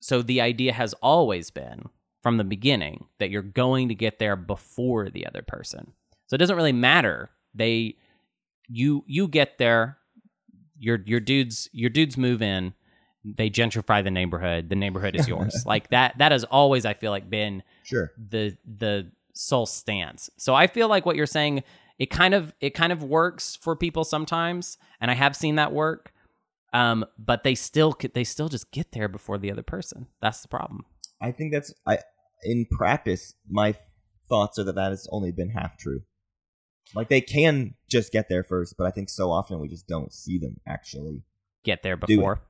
so the idea has always been from the beginning that you're going to get there before the other person. So it doesn't really matter. They you you get there, your your dudes your dudes move in, they gentrify the neighborhood, the neighborhood is yours. (laughs) like that that has always I feel like been sure. the the Sol stance. So I feel like what you're saying it kind of it kind of works for people sometimes, and I have seen that work. Um, but they still they still just get there before the other person. That's the problem. I think that's I in practice my thoughts are that that has only been half true. Like they can just get there first, but I think so often we just don't see them actually. Get there before.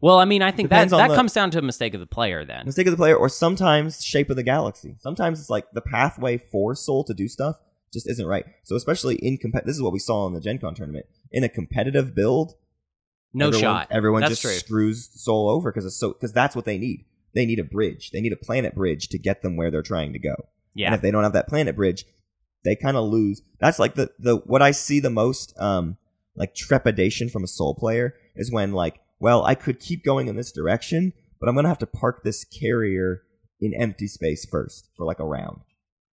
Well, I mean, I think that Depends on that the- comes down to a mistake of the player. Then Mistake of the player, or sometimes shape of the galaxy. Sometimes it's like the pathway for Sol to do stuff just isn't right. So especially in compet, this is what we saw in the Gen Con tournament. In a competitive build, no everyone, shot. Everyone That's just true. screws Sol over because it's so because that's what they need. They need a bridge. They need a planet bridge to get them where they're trying to go. Yeah. And if they don't have that planet bridge, they kind of lose. That's like the the what I see the most um like trepidation from a Sol player is when like, well, I could keep going in this direction, but I'm gonna have to park this carrier in empty space first for like a round.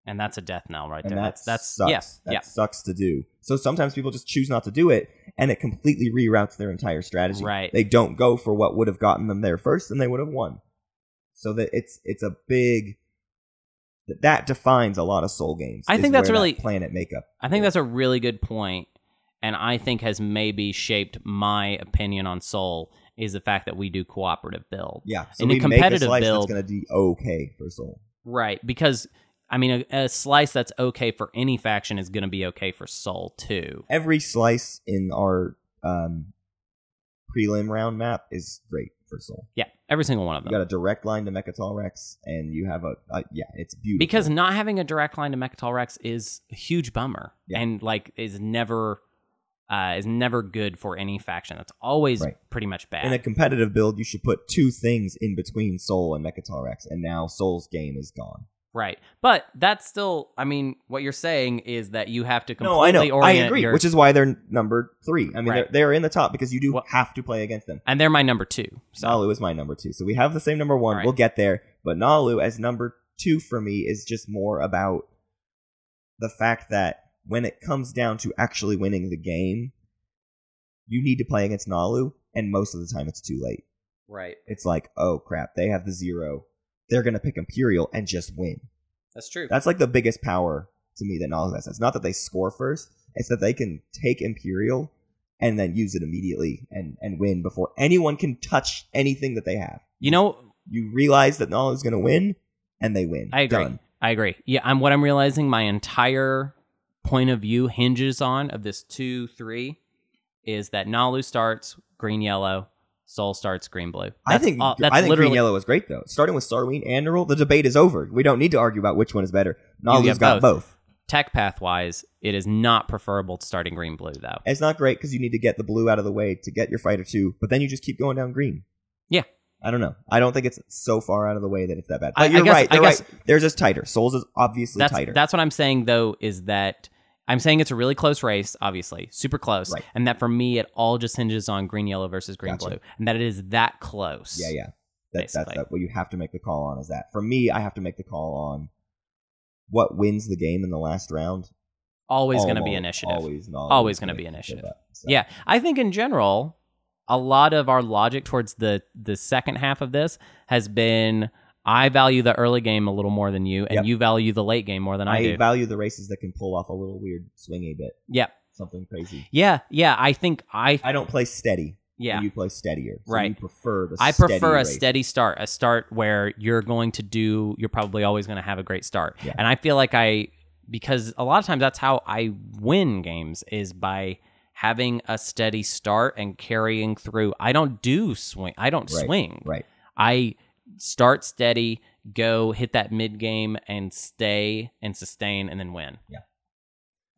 and that's a death knell right And there. that That's that's sucks. yeah that yeah sucks to do. So sometimes people just choose not to do it, and it completely reroutes their entire strategy. Right. They don't go for what would have gotten them there first, and they would have won. So that it's it's a big that that defines a lot of Sol games. I think that's that really- planet makeup. I think that's a really good point, and I think has maybe shaped my opinion on Sol is the fact that we do cooperative build. yeah. So in a competitive a slice build- that's going to be okay for Sol. Right, because I mean, a, a slice that's okay for any faction is going to be okay for Sol too. Every slice in our um, prelim round map is great for Sol. Yeah, every single one of them. You got a direct line to Mecatol Rex, and you have a, a yeah, it's beautiful. Because not having a direct line to Mecatol Rex is a huge bummer, Yeah. and like is never uh, is never good for any faction. That's always Right. pretty much bad. in a competitive build, you should put two things in between Sol and Mecatol Rex, and now Sol's game is gone. right, but that's still. I mean, what you're saying is that you have to completely No, I know, I orient agree, your. which is why they're number three. I mean, Right. they're, they're in the top because you do Well- have to play against them. and they're my number two. So Naalu is my number two, so we have the same number one. Right. We'll get there, but Naalu as number two for me is just more about the fact that when it comes down to actually winning the game, you need to play against Naalu, and most of the time it's too late. right, It's like, oh crap, they have the zero. They're gonna pick Imperial and just win. that's true. That's like the biggest power to me that Naalu has. It's not that they score first; it's that they can take Imperial and then use it immediately and and win before anyone can touch anything that they have. you know, You realize that Naalu is gonna win, and they win. I agree. Done. I agree. Yeah, I'm what I'm realizing my entire point of view hinges on of this two three is that Naalu starts green yellow, Sol starts green blue. I think all- that's I think Green Yellow is great though. Starting with Sarween and Neural, the debate is over. We don't need to argue about which one is better. Naalu's got both. both. tech path wise. It is not preferable to starting green blue though. It's not great because you need to get the blue out of the way to get your fighter two, but then you just keep going down green. Yeah. I don't know. I don't think it's so far out of the way that it's that bad. But I- I you're guess- right. I They're guess- right. They're just tighter. Sol's is obviously That's tighter. that's what I'm saying though is that I'm saying it's a really close race, obviously, super close, Right. and that for me it all just hinges on green yellow versus green Gotcha. blue, and that it is that close. yeah, yeah. That, that's Basically. that, what you have to make the call on. Is that for me? I have to make the call on what wins the game in the last round. Always going to be initiative. Always, Always gonna be initiative. Yeah, I think in general, a lot of our logic towards the the second half of this has been I value the early game a little more than you, and Yep. you value the late game more than I, I do. value the races that can pull off a little weird swingy bit, yeah, something crazy. yeah, yeah. I think I I don't play steady. yeah. you play steadier. So Right. You prefer the. I prefer a race. steady start, a start where you're going to do, you're probably always going to have a great start. Yeah. And I feel like I, because a lot of times that's how I win games is by having a steady start and carrying through. I don't do swing, I don't Right, swing. Right. I start steady, go hit that mid game and stay and sustain and then win. Yeah.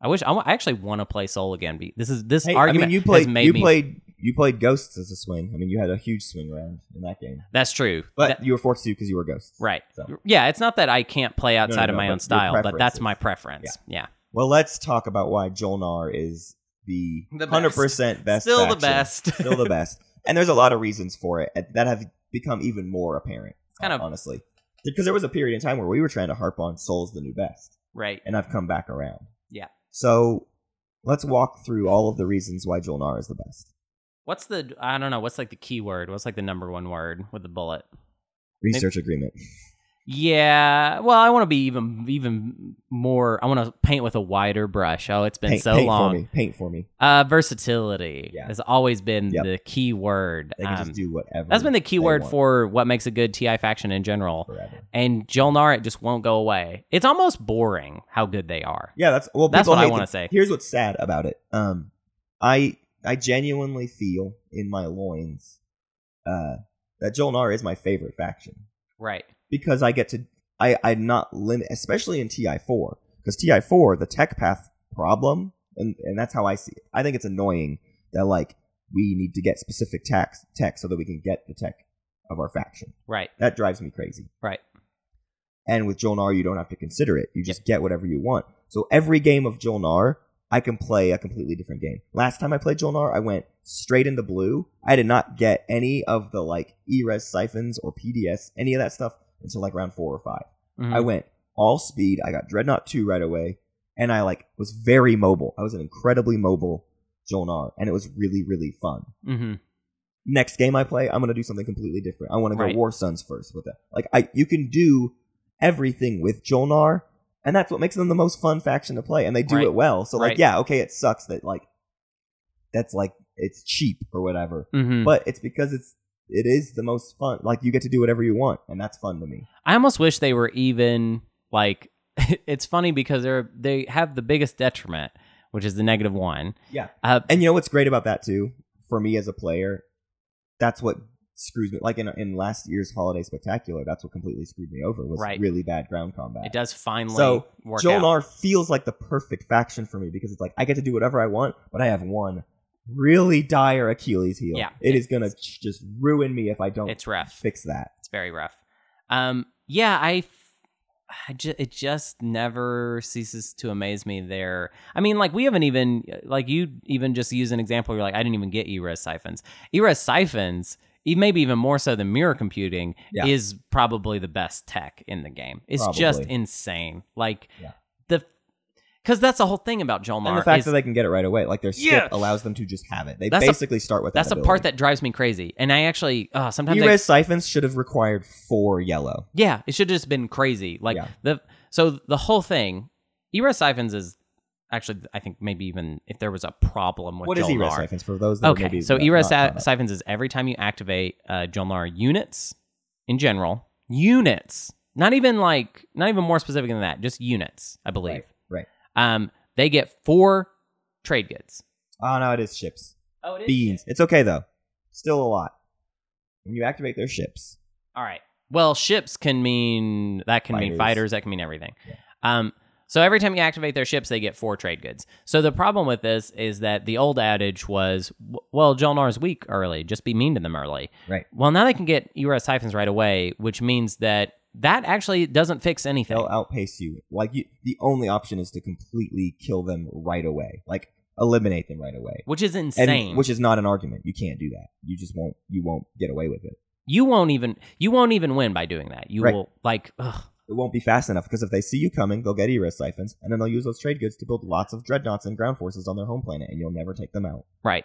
I wish I, I actually want to play Sol again. Be- This is this Hey, I argument mean, you played. made You me played you played Ghosts as a swing. I mean, you had a huge swing round in that game, That's true. but That- you were forced to because you were Ghosts. right. So. Yeah, it's not that I can't play outside no, of my own style, but that's my preference. Yeah. Well, let's talk about why Jolnar is the hundred percent best. Still the best. (laughs) Still the best. And there's a lot of reasons for it that have become even more apparent. kind of- honestly, because there was a period in time where we were trying to harp on Sol's the new best, right. and I've come back around. Yeah. So let's walk through all of the reasons why Jolnar is the best. What's the I don't know, what's like the key word? What's like the number one word with the bullet? Research agreement. Yeah. Well, I want to be even even more I want to paint with a wider brush. Oh, it's been paint, so paint long. for me. Paint for me. Uh versatility Yeah. has always been Yep. the key word. They can Um, just do whatever. that's been the key word want for what makes a good TI faction in general. forever. And Jolnar it just won't go away. It's almost boring how good they are. Yeah, that's well. That's what I wanna say. Here's what's sad about it. Um, I I genuinely feel in my loins, uh, that Jolnar is my favorite faction Right. Because I get to I I'm not limit, especially in Ti four because Ti four the tech path problem and and that's how I see it. I think it's annoying that like we need to get specific tech tech so that we can get the tech of our faction. Right. That drives me crazy. Right. And with Jolnar, you don't have to consider it. You just get whatever you want. So every game of Jolnar, I can play a completely different game. Last time I played Jolnar, I went straight into blue. I did not get any of the like ERES siphons or PDS, any of that stuff until like round four or 5 Mhm. I went all speed. I got Dreadnought 2 right away. And I like was very mobile. I was an incredibly mobile Jolnar. And it was really, really fun Mhm. next game I play, I'm gonna do something completely different. I want to go Right. War Suns first with that. Like I, you can do everything with Jolnar, and that's what makes them the most fun faction to play, and they do Right. it well. So like, Right. yeah, okay, it sucks that like that's like it's cheap or whatever, Mhm. but it's because it's it is the most fun. Like you get to do whatever you want, and that's fun to me. I almost wish they were even like (laughs) it's funny because they're they have the biggest detriment, which is the negative one. Yeah. Uh, And you know what's great about that too, for me as a player, that's what screws me. Like in in last year's holiday spectacular, that's what completely screwed me over was Right. really bad ground combat. it does finally So work out. Jolnar feels like the perfect faction for me because it's like I get to do whatever I want, but I have one really dire Achilles heel. Yeah. it is gonna just ruin me if I don't It's rough. fix that. It's very rough. Um, yeah, I, I ju- it just never ceases to amaze me. There, I mean, like we haven't even like you even just use an example. You're like, I didn't even get ERES siphons. ERES siphons, maybe even more so than mirror computing, Yeah. is probably the best tech in the game. It's just insane. Like Yeah. the, because that's the whole thing about Jolnar. And the fact is- that they can get it right away, like their skip Yeah. allows them to just have it. They That's a- basically start with that's that the part that drives me crazy. And I actually, uh, sometimes I- E-Res siphons should have required four yellow. Yeah, it should have just been crazy. Like Yeah. the so the whole thing, ERES siphons is actually I think maybe even if there was a problem with What is Jolnar. E-Res siphons for those? That are Okay, maybe so not- ERES not caught up? siphons is every time you activate uh, Jolnar units in general, units, not even like not even more specific than that, just units, I believe. Right, right. Um, they get four trade goods. Oh no, it is ships. Oh, it Beans. It's okay though. Still a lot. When you activate their ships, All right. Well, ships can mean that can mean Fighters. fighters. That can mean everything. Yeah. Um. So every time you activate their ships, they get four trade goods. So the problem with this is that the old adage was, w- well, Jolnar's weak early. Just be mean to them early. right? Well, now they can get ERS siphons right away, which means that that actually doesn't fix anything. They'll outpace you. Like you, the only option is to completely kill them right away. Like eliminate them right away. which is And insane. which is not an argument. You can't do that. You just won't. You won't get away with it. you won't even you won't even win by doing that. You Right. will like ugh, It won't be fast enough because if they see you coming, they'll get ERIS siphons, and then they'll use those trade goods to build lots of dreadnoughts and ground forces on their home planet, and you'll never take them out. Right.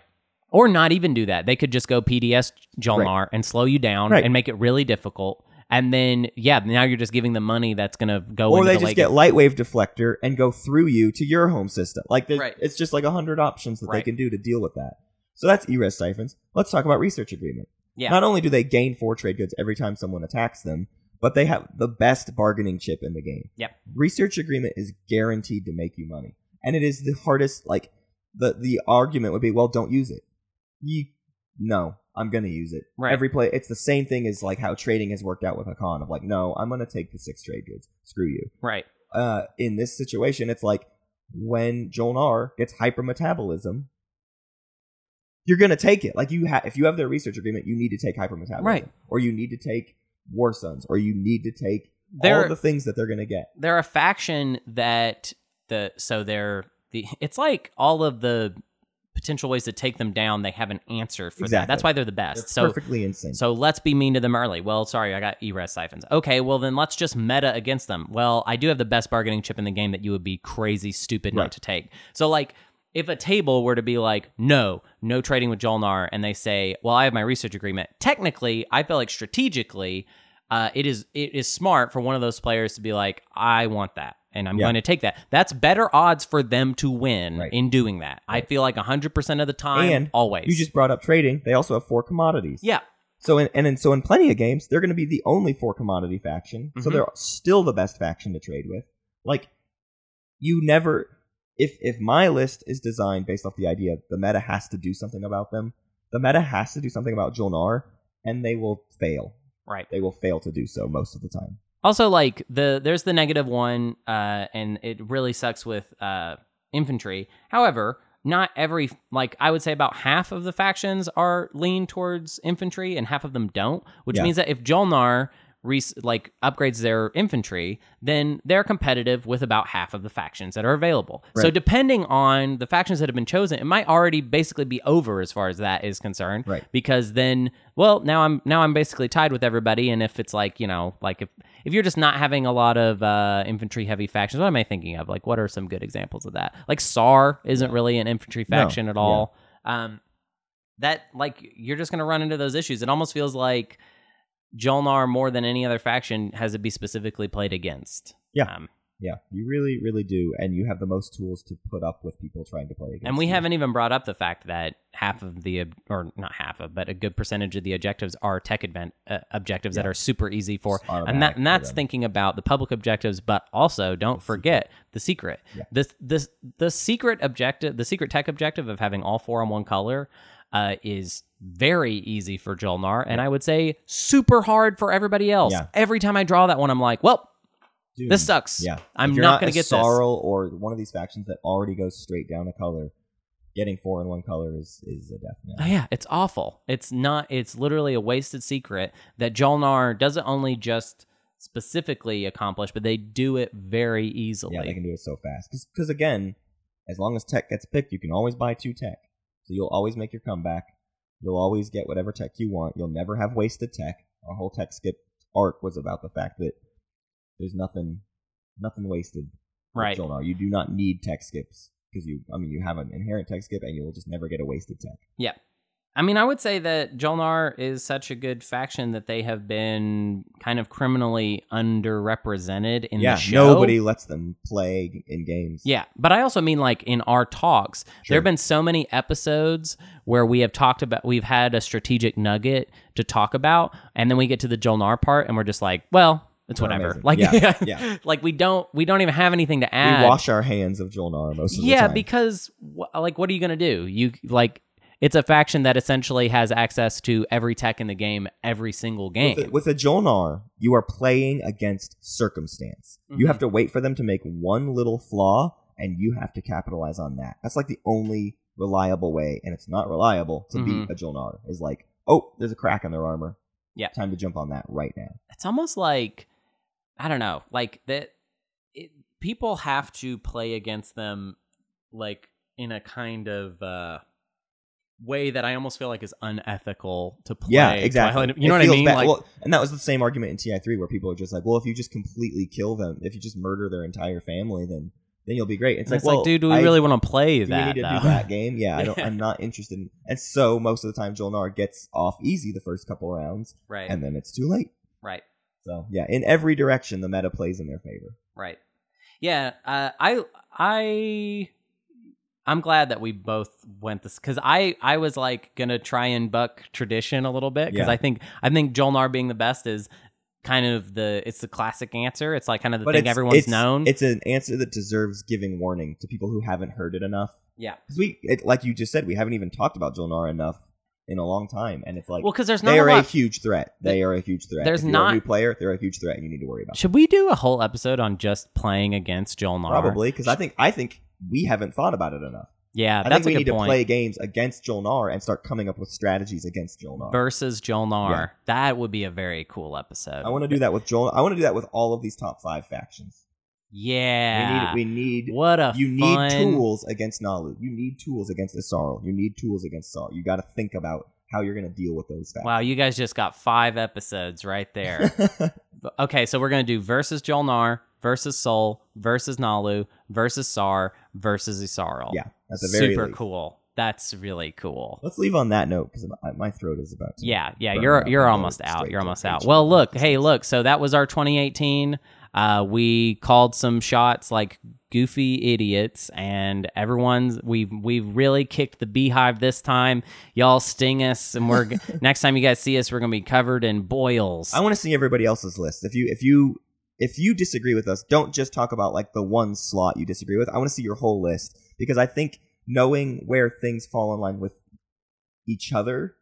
Or not even do that. They could just go PDS Jolnar and slow you down Right. and make it really difficult. And then, yeah, now you're just giving them money that's going to go or they the just get light wave deflector and go through you to your home system. Like Right. it's just like a hundred options that they can do to deal with that. So that's ERIS siphons. Let's talk about research agreement. Yeah. Not only do they gain four trade goods every time someone attacks them, but they have the best bargaining chip in the game. Yep. Research agreement is guaranteed to make you money, and it is the hardest. Like the the argument would be, well, don't use it. You no, I'm gonna use it. Right. Every play, it's the same thing as like how trading has worked out with Hacan of like, no, I'm gonna take the six trade goods. Screw you. right. Uh, in this situation, it's like when Jolnar gets hypermetabolism, you're gonna take it. Like you have, if you have their research agreement, you need to take hypermetabolism, Right. Or you need to take War Suns, or you need to take They're- all the things that they're gonna get. they're a faction that the so they're the it's like all of the potential ways to take them down they have an answer for that. That's why they're the They're best so perfectly insane. so let's be mean to them early. Well sorry i got eres siphons. Okay well then let's just meta against them. Well i do have the best bargaining chip in the game that you would be crazy stupid not to take. So like if a table were to be like no no trading with jolnar and they say well i have my research agreement technically i feel like strategically uh, it is it is smart for one of those players to be like, I want that, and I'm Yeah. going to take that. That's better odds for them to win Right. in doing that. I feel like 100 percent of the time, and always. you just brought up trading. They also have four commodities. yeah, So in, and in, so in plenty of games, they're going to be the only four commodity faction. So Mhm. they're still the best faction to trade with. Like you never if if my list is designed based off the idea the meta has to do something about them, the meta has to do something about Jolnar, and they will fail. right. They will fail to do so most of the time. Also, like the there's the negative one, uh, and it really sucks with uh, infantry. However, not every like I would say about half of the factions are lean towards infantry, and half of them don't. Which Yeah. means that if Jolnar re- like upgrades their infantry, then they're competitive with about half of the factions that are available. So depending on the factions that have been chosen, it might already basically be over as far as that is concerned. Right. Because then, well, now I'm now I'm basically tied with everybody, and if it's like you know, like if if you're just not having a lot of uh, infantry heavy factions, what am I thinking of? Like, what are some good examples of that? Like Saar isn't really an infantry No, faction at all. Um, that like you're just gonna run into those issues. It almost feels like Jolnar more than any other faction has to be specifically played against. Yeah. Um, Yeah, you really, really do, and you have the most tools to put up with people trying to play against. and we you. haven't even brought up the fact that half of the or not half of but a good percentage of the objectives are tech event uh, objectives that are super easy for and that and that's thinking about the public objectives but also don't forget the secret Yeah. this this the secret objective the secret tech objective of having all four on one color uh, is very easy for Jolnar, and I would say super hard for everybody else. Yeah. Every time I draw that one, I'm like, well, Dude, this sucks. Yeah, I'm not, going a to get this. Yssaril or one of these factions that already goes straight down a color. Getting four in one color is is a death knell. Oh, yeah, it's awful. It's not. It's literally a wasted secret that Jolnar doesn't only just specifically accomplish, but they do it very easily. Yeah, they can do it so fast. Because again, as long as tech gets picked, you can always buy two tech. So you'll always make your comeback. You'll always get whatever tech you want. You'll never have wasted tech. Our whole tech skip arc was about the fact that there's nothing, nothing wasted. right. Jolnar. You do not need tech skips because you. I mean, you have an inherent tech skip, and you will just never get a wasted tech. Yeah. I mean, I would say that Jolnar is such a good faction that they have been kind of criminally underrepresented in yeah, the show. Yeah, nobody lets them play in games. Yeah, but I also mean like in our talks, there have been so many episodes where we have talked about we've had a strategic nugget to talk about, and then we get to the Jolnar part, and we're just like, well, it's whatever. amazing. Like, Yeah, (laughs) yeah. like we don't we don't even have anything to add. we wash our hands of Jolnar most of the yeah, time. because like, what are you gonna do? You like. It's a faction that essentially has access to every tech in the game every single game. With a, with a Jolnar, you are playing against circumstance. You Mm-hmm. have to wait for them to make one little flaw, and you have to capitalize on that. That's like the only reliable way, and it's not reliable to Mhm. beat a Jolnar. Is like, oh, there's a crack in their armor. Yeah. time to jump on that right now. it's almost like I don't know, like that. It, people have to play against them, like in a kind of uh, way that I almost feel like is unethical to play. Yeah, exactly. Twilight- You know It what I mean? Like, well, and that was the same argument in TI3 where people are just like, well, if you just completely kill them, if you just murder their entire family, then then you'll be great. It's it's, like, like, well, dude, do we I- really want to play do that? we need to though? do that game? Yeah, I don't. (laughs) I'm not interested. in And so most of the time, Jolnar gets off easy the first couple rounds, right, and then it's too late. right. So yeah, in every direction, the meta plays in their favor. Right. Yeah. Uh, I I I'm glad that we both went this because I I was like gonna try and buck tradition a little bit because Yeah. I think I think Joel Jolnar being the best is kind of the it's the classic answer. It's like kind of the But thing it's, everyone's it's, known. It's an answer that deserves giving warning to people who haven't heard it enough. yeah. Because we, it, like you just said, we haven't even talked about Joel Jolnar enough in a long time, and it's like Well, because there's not they are a lot. huge threat. They are a huge threat. there's if you're not- a new player. They're a huge threat, and you need to worry about. Should we do a whole episode on just playing against Joel Jolnar? Probably because I think I think we haven't thought about it enough. Yeah, I think we a need good to play games against Jolnar and start coming up with strategies against Jolnar. Versus Jolnar. Yeah. That would be a very cool episode. I want to do that with Jol. I want to do that with all of these top five factions. Yeah. We need. We need. what a you fun... need tools against Naalu. You need tools against Yssaril. You need tools against Saar. You got to think about how you're going to deal with those factions. Wow, you guys just got five episodes right there. (laughs) okay, so we're gonna do versus Jolnar, versus Sol, versus Naalu, versus Saar, versus Yssaril. yeah, that's a very super least. cool. That's really cool. Let's leave on that note because my, throat is about to. Yeah, yeah, you're you're almost out. You're almost out. Well, look, hey, look. So that was our 2018. Uh, we called some shots like goofy idiots, and everyone's we've we've really kicked the beehive this time. Y'all sting us, and we're (laughs) next time you guys see us, we're gonna be covered in boils. I want to see everybody else's list. If you if you if you disagree with us, don't just talk about like the one slot you disagree with. I want to see your whole list because I think knowing where things fall in line with each other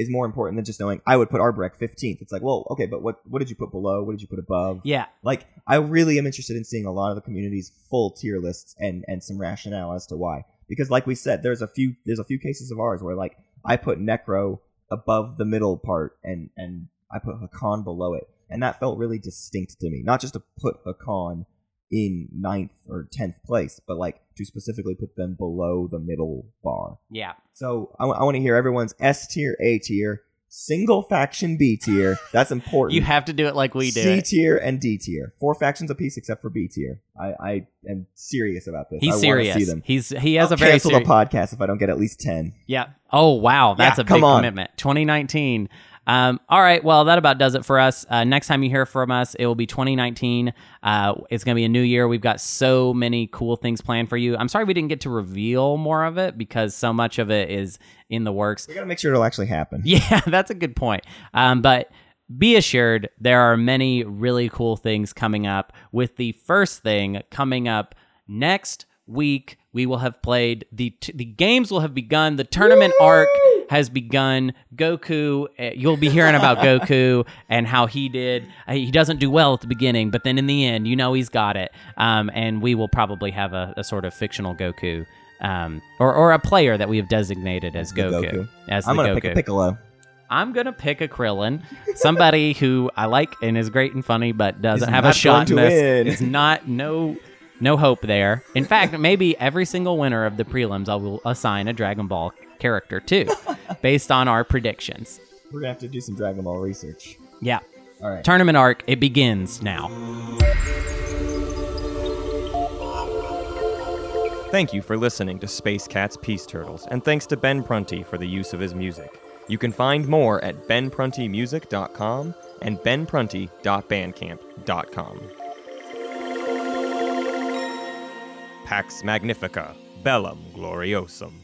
is more important than just knowing I would put Arborec 15th. It's like, well, okay, but what what did you put below? What did you put above? yeah, Like, I really am interested in seeing a lot of the community's full tier lists and and some rationale as to why. Because, like we said, there's a few there's a few cases of ours where like I put Nekro above the middle part and and I put Hacan below it, and that felt really distinct to me. Not just to put Hacan in ninth or tenth place, but like to specifically put them below the middle bar. yeah. So I want to hear everyone's S tier, A tier, single faction B tier. That's important. You have to do it like we do. C tier and D tier. Four factions apiece except for B tier. I, I am serious about this. He's I serious. See them. He's he has I'll a very cancel serious. the podcast if I don't get at least ten. Yeah. Oh wow, that's Yeah, a big commitment. 2019. Um, all right. Well, that about does it for us. Uh, next time you hear from us, it will be 2019. Uh, it's going to be a new year. We've got so many cool things planned for you. I'm sorry we didn't get to reveal more of it because so much of it is in the works. We gotta make sure it'll actually happen. (laughs) Yeah, that's a good point. Um, but be assured, there are many really cool things coming up. With the first thing coming up next week, we will have played the t- the games will have begun. The tournament arc has begun. Goku, uh, you'll be hearing about (laughs) Goku and how he did. Uh, he doesn't do well at the beginning, but then in the end, you know he's got it. Um, and we will probably have a, a sort of fictional Goku. Um, or, or a player that we have designated as Goku. Goku. As I'm the gonna Goku. pick a Piccolo. I'm gonna pick a Krillin, somebody (laughs) who I like and is great and funny, but doesn't He's have a shot in this. win. It's not no no hope there. In fact, maybe every single winner of the prelims, I will assign a Dragon Ball character too, (laughs) based on our predictions. We're gonna have to do some Dragon Ball research. Yeah, All right. tournament arc it begins now. Thank you for listening to Space Cat's Peace Turtles, and thanks to Ben Prunty for the use of his music. You can find more at benpruntymusic.com and benprunty.bandcamp.com. Pax Magnifica, Bellum Gloriosum.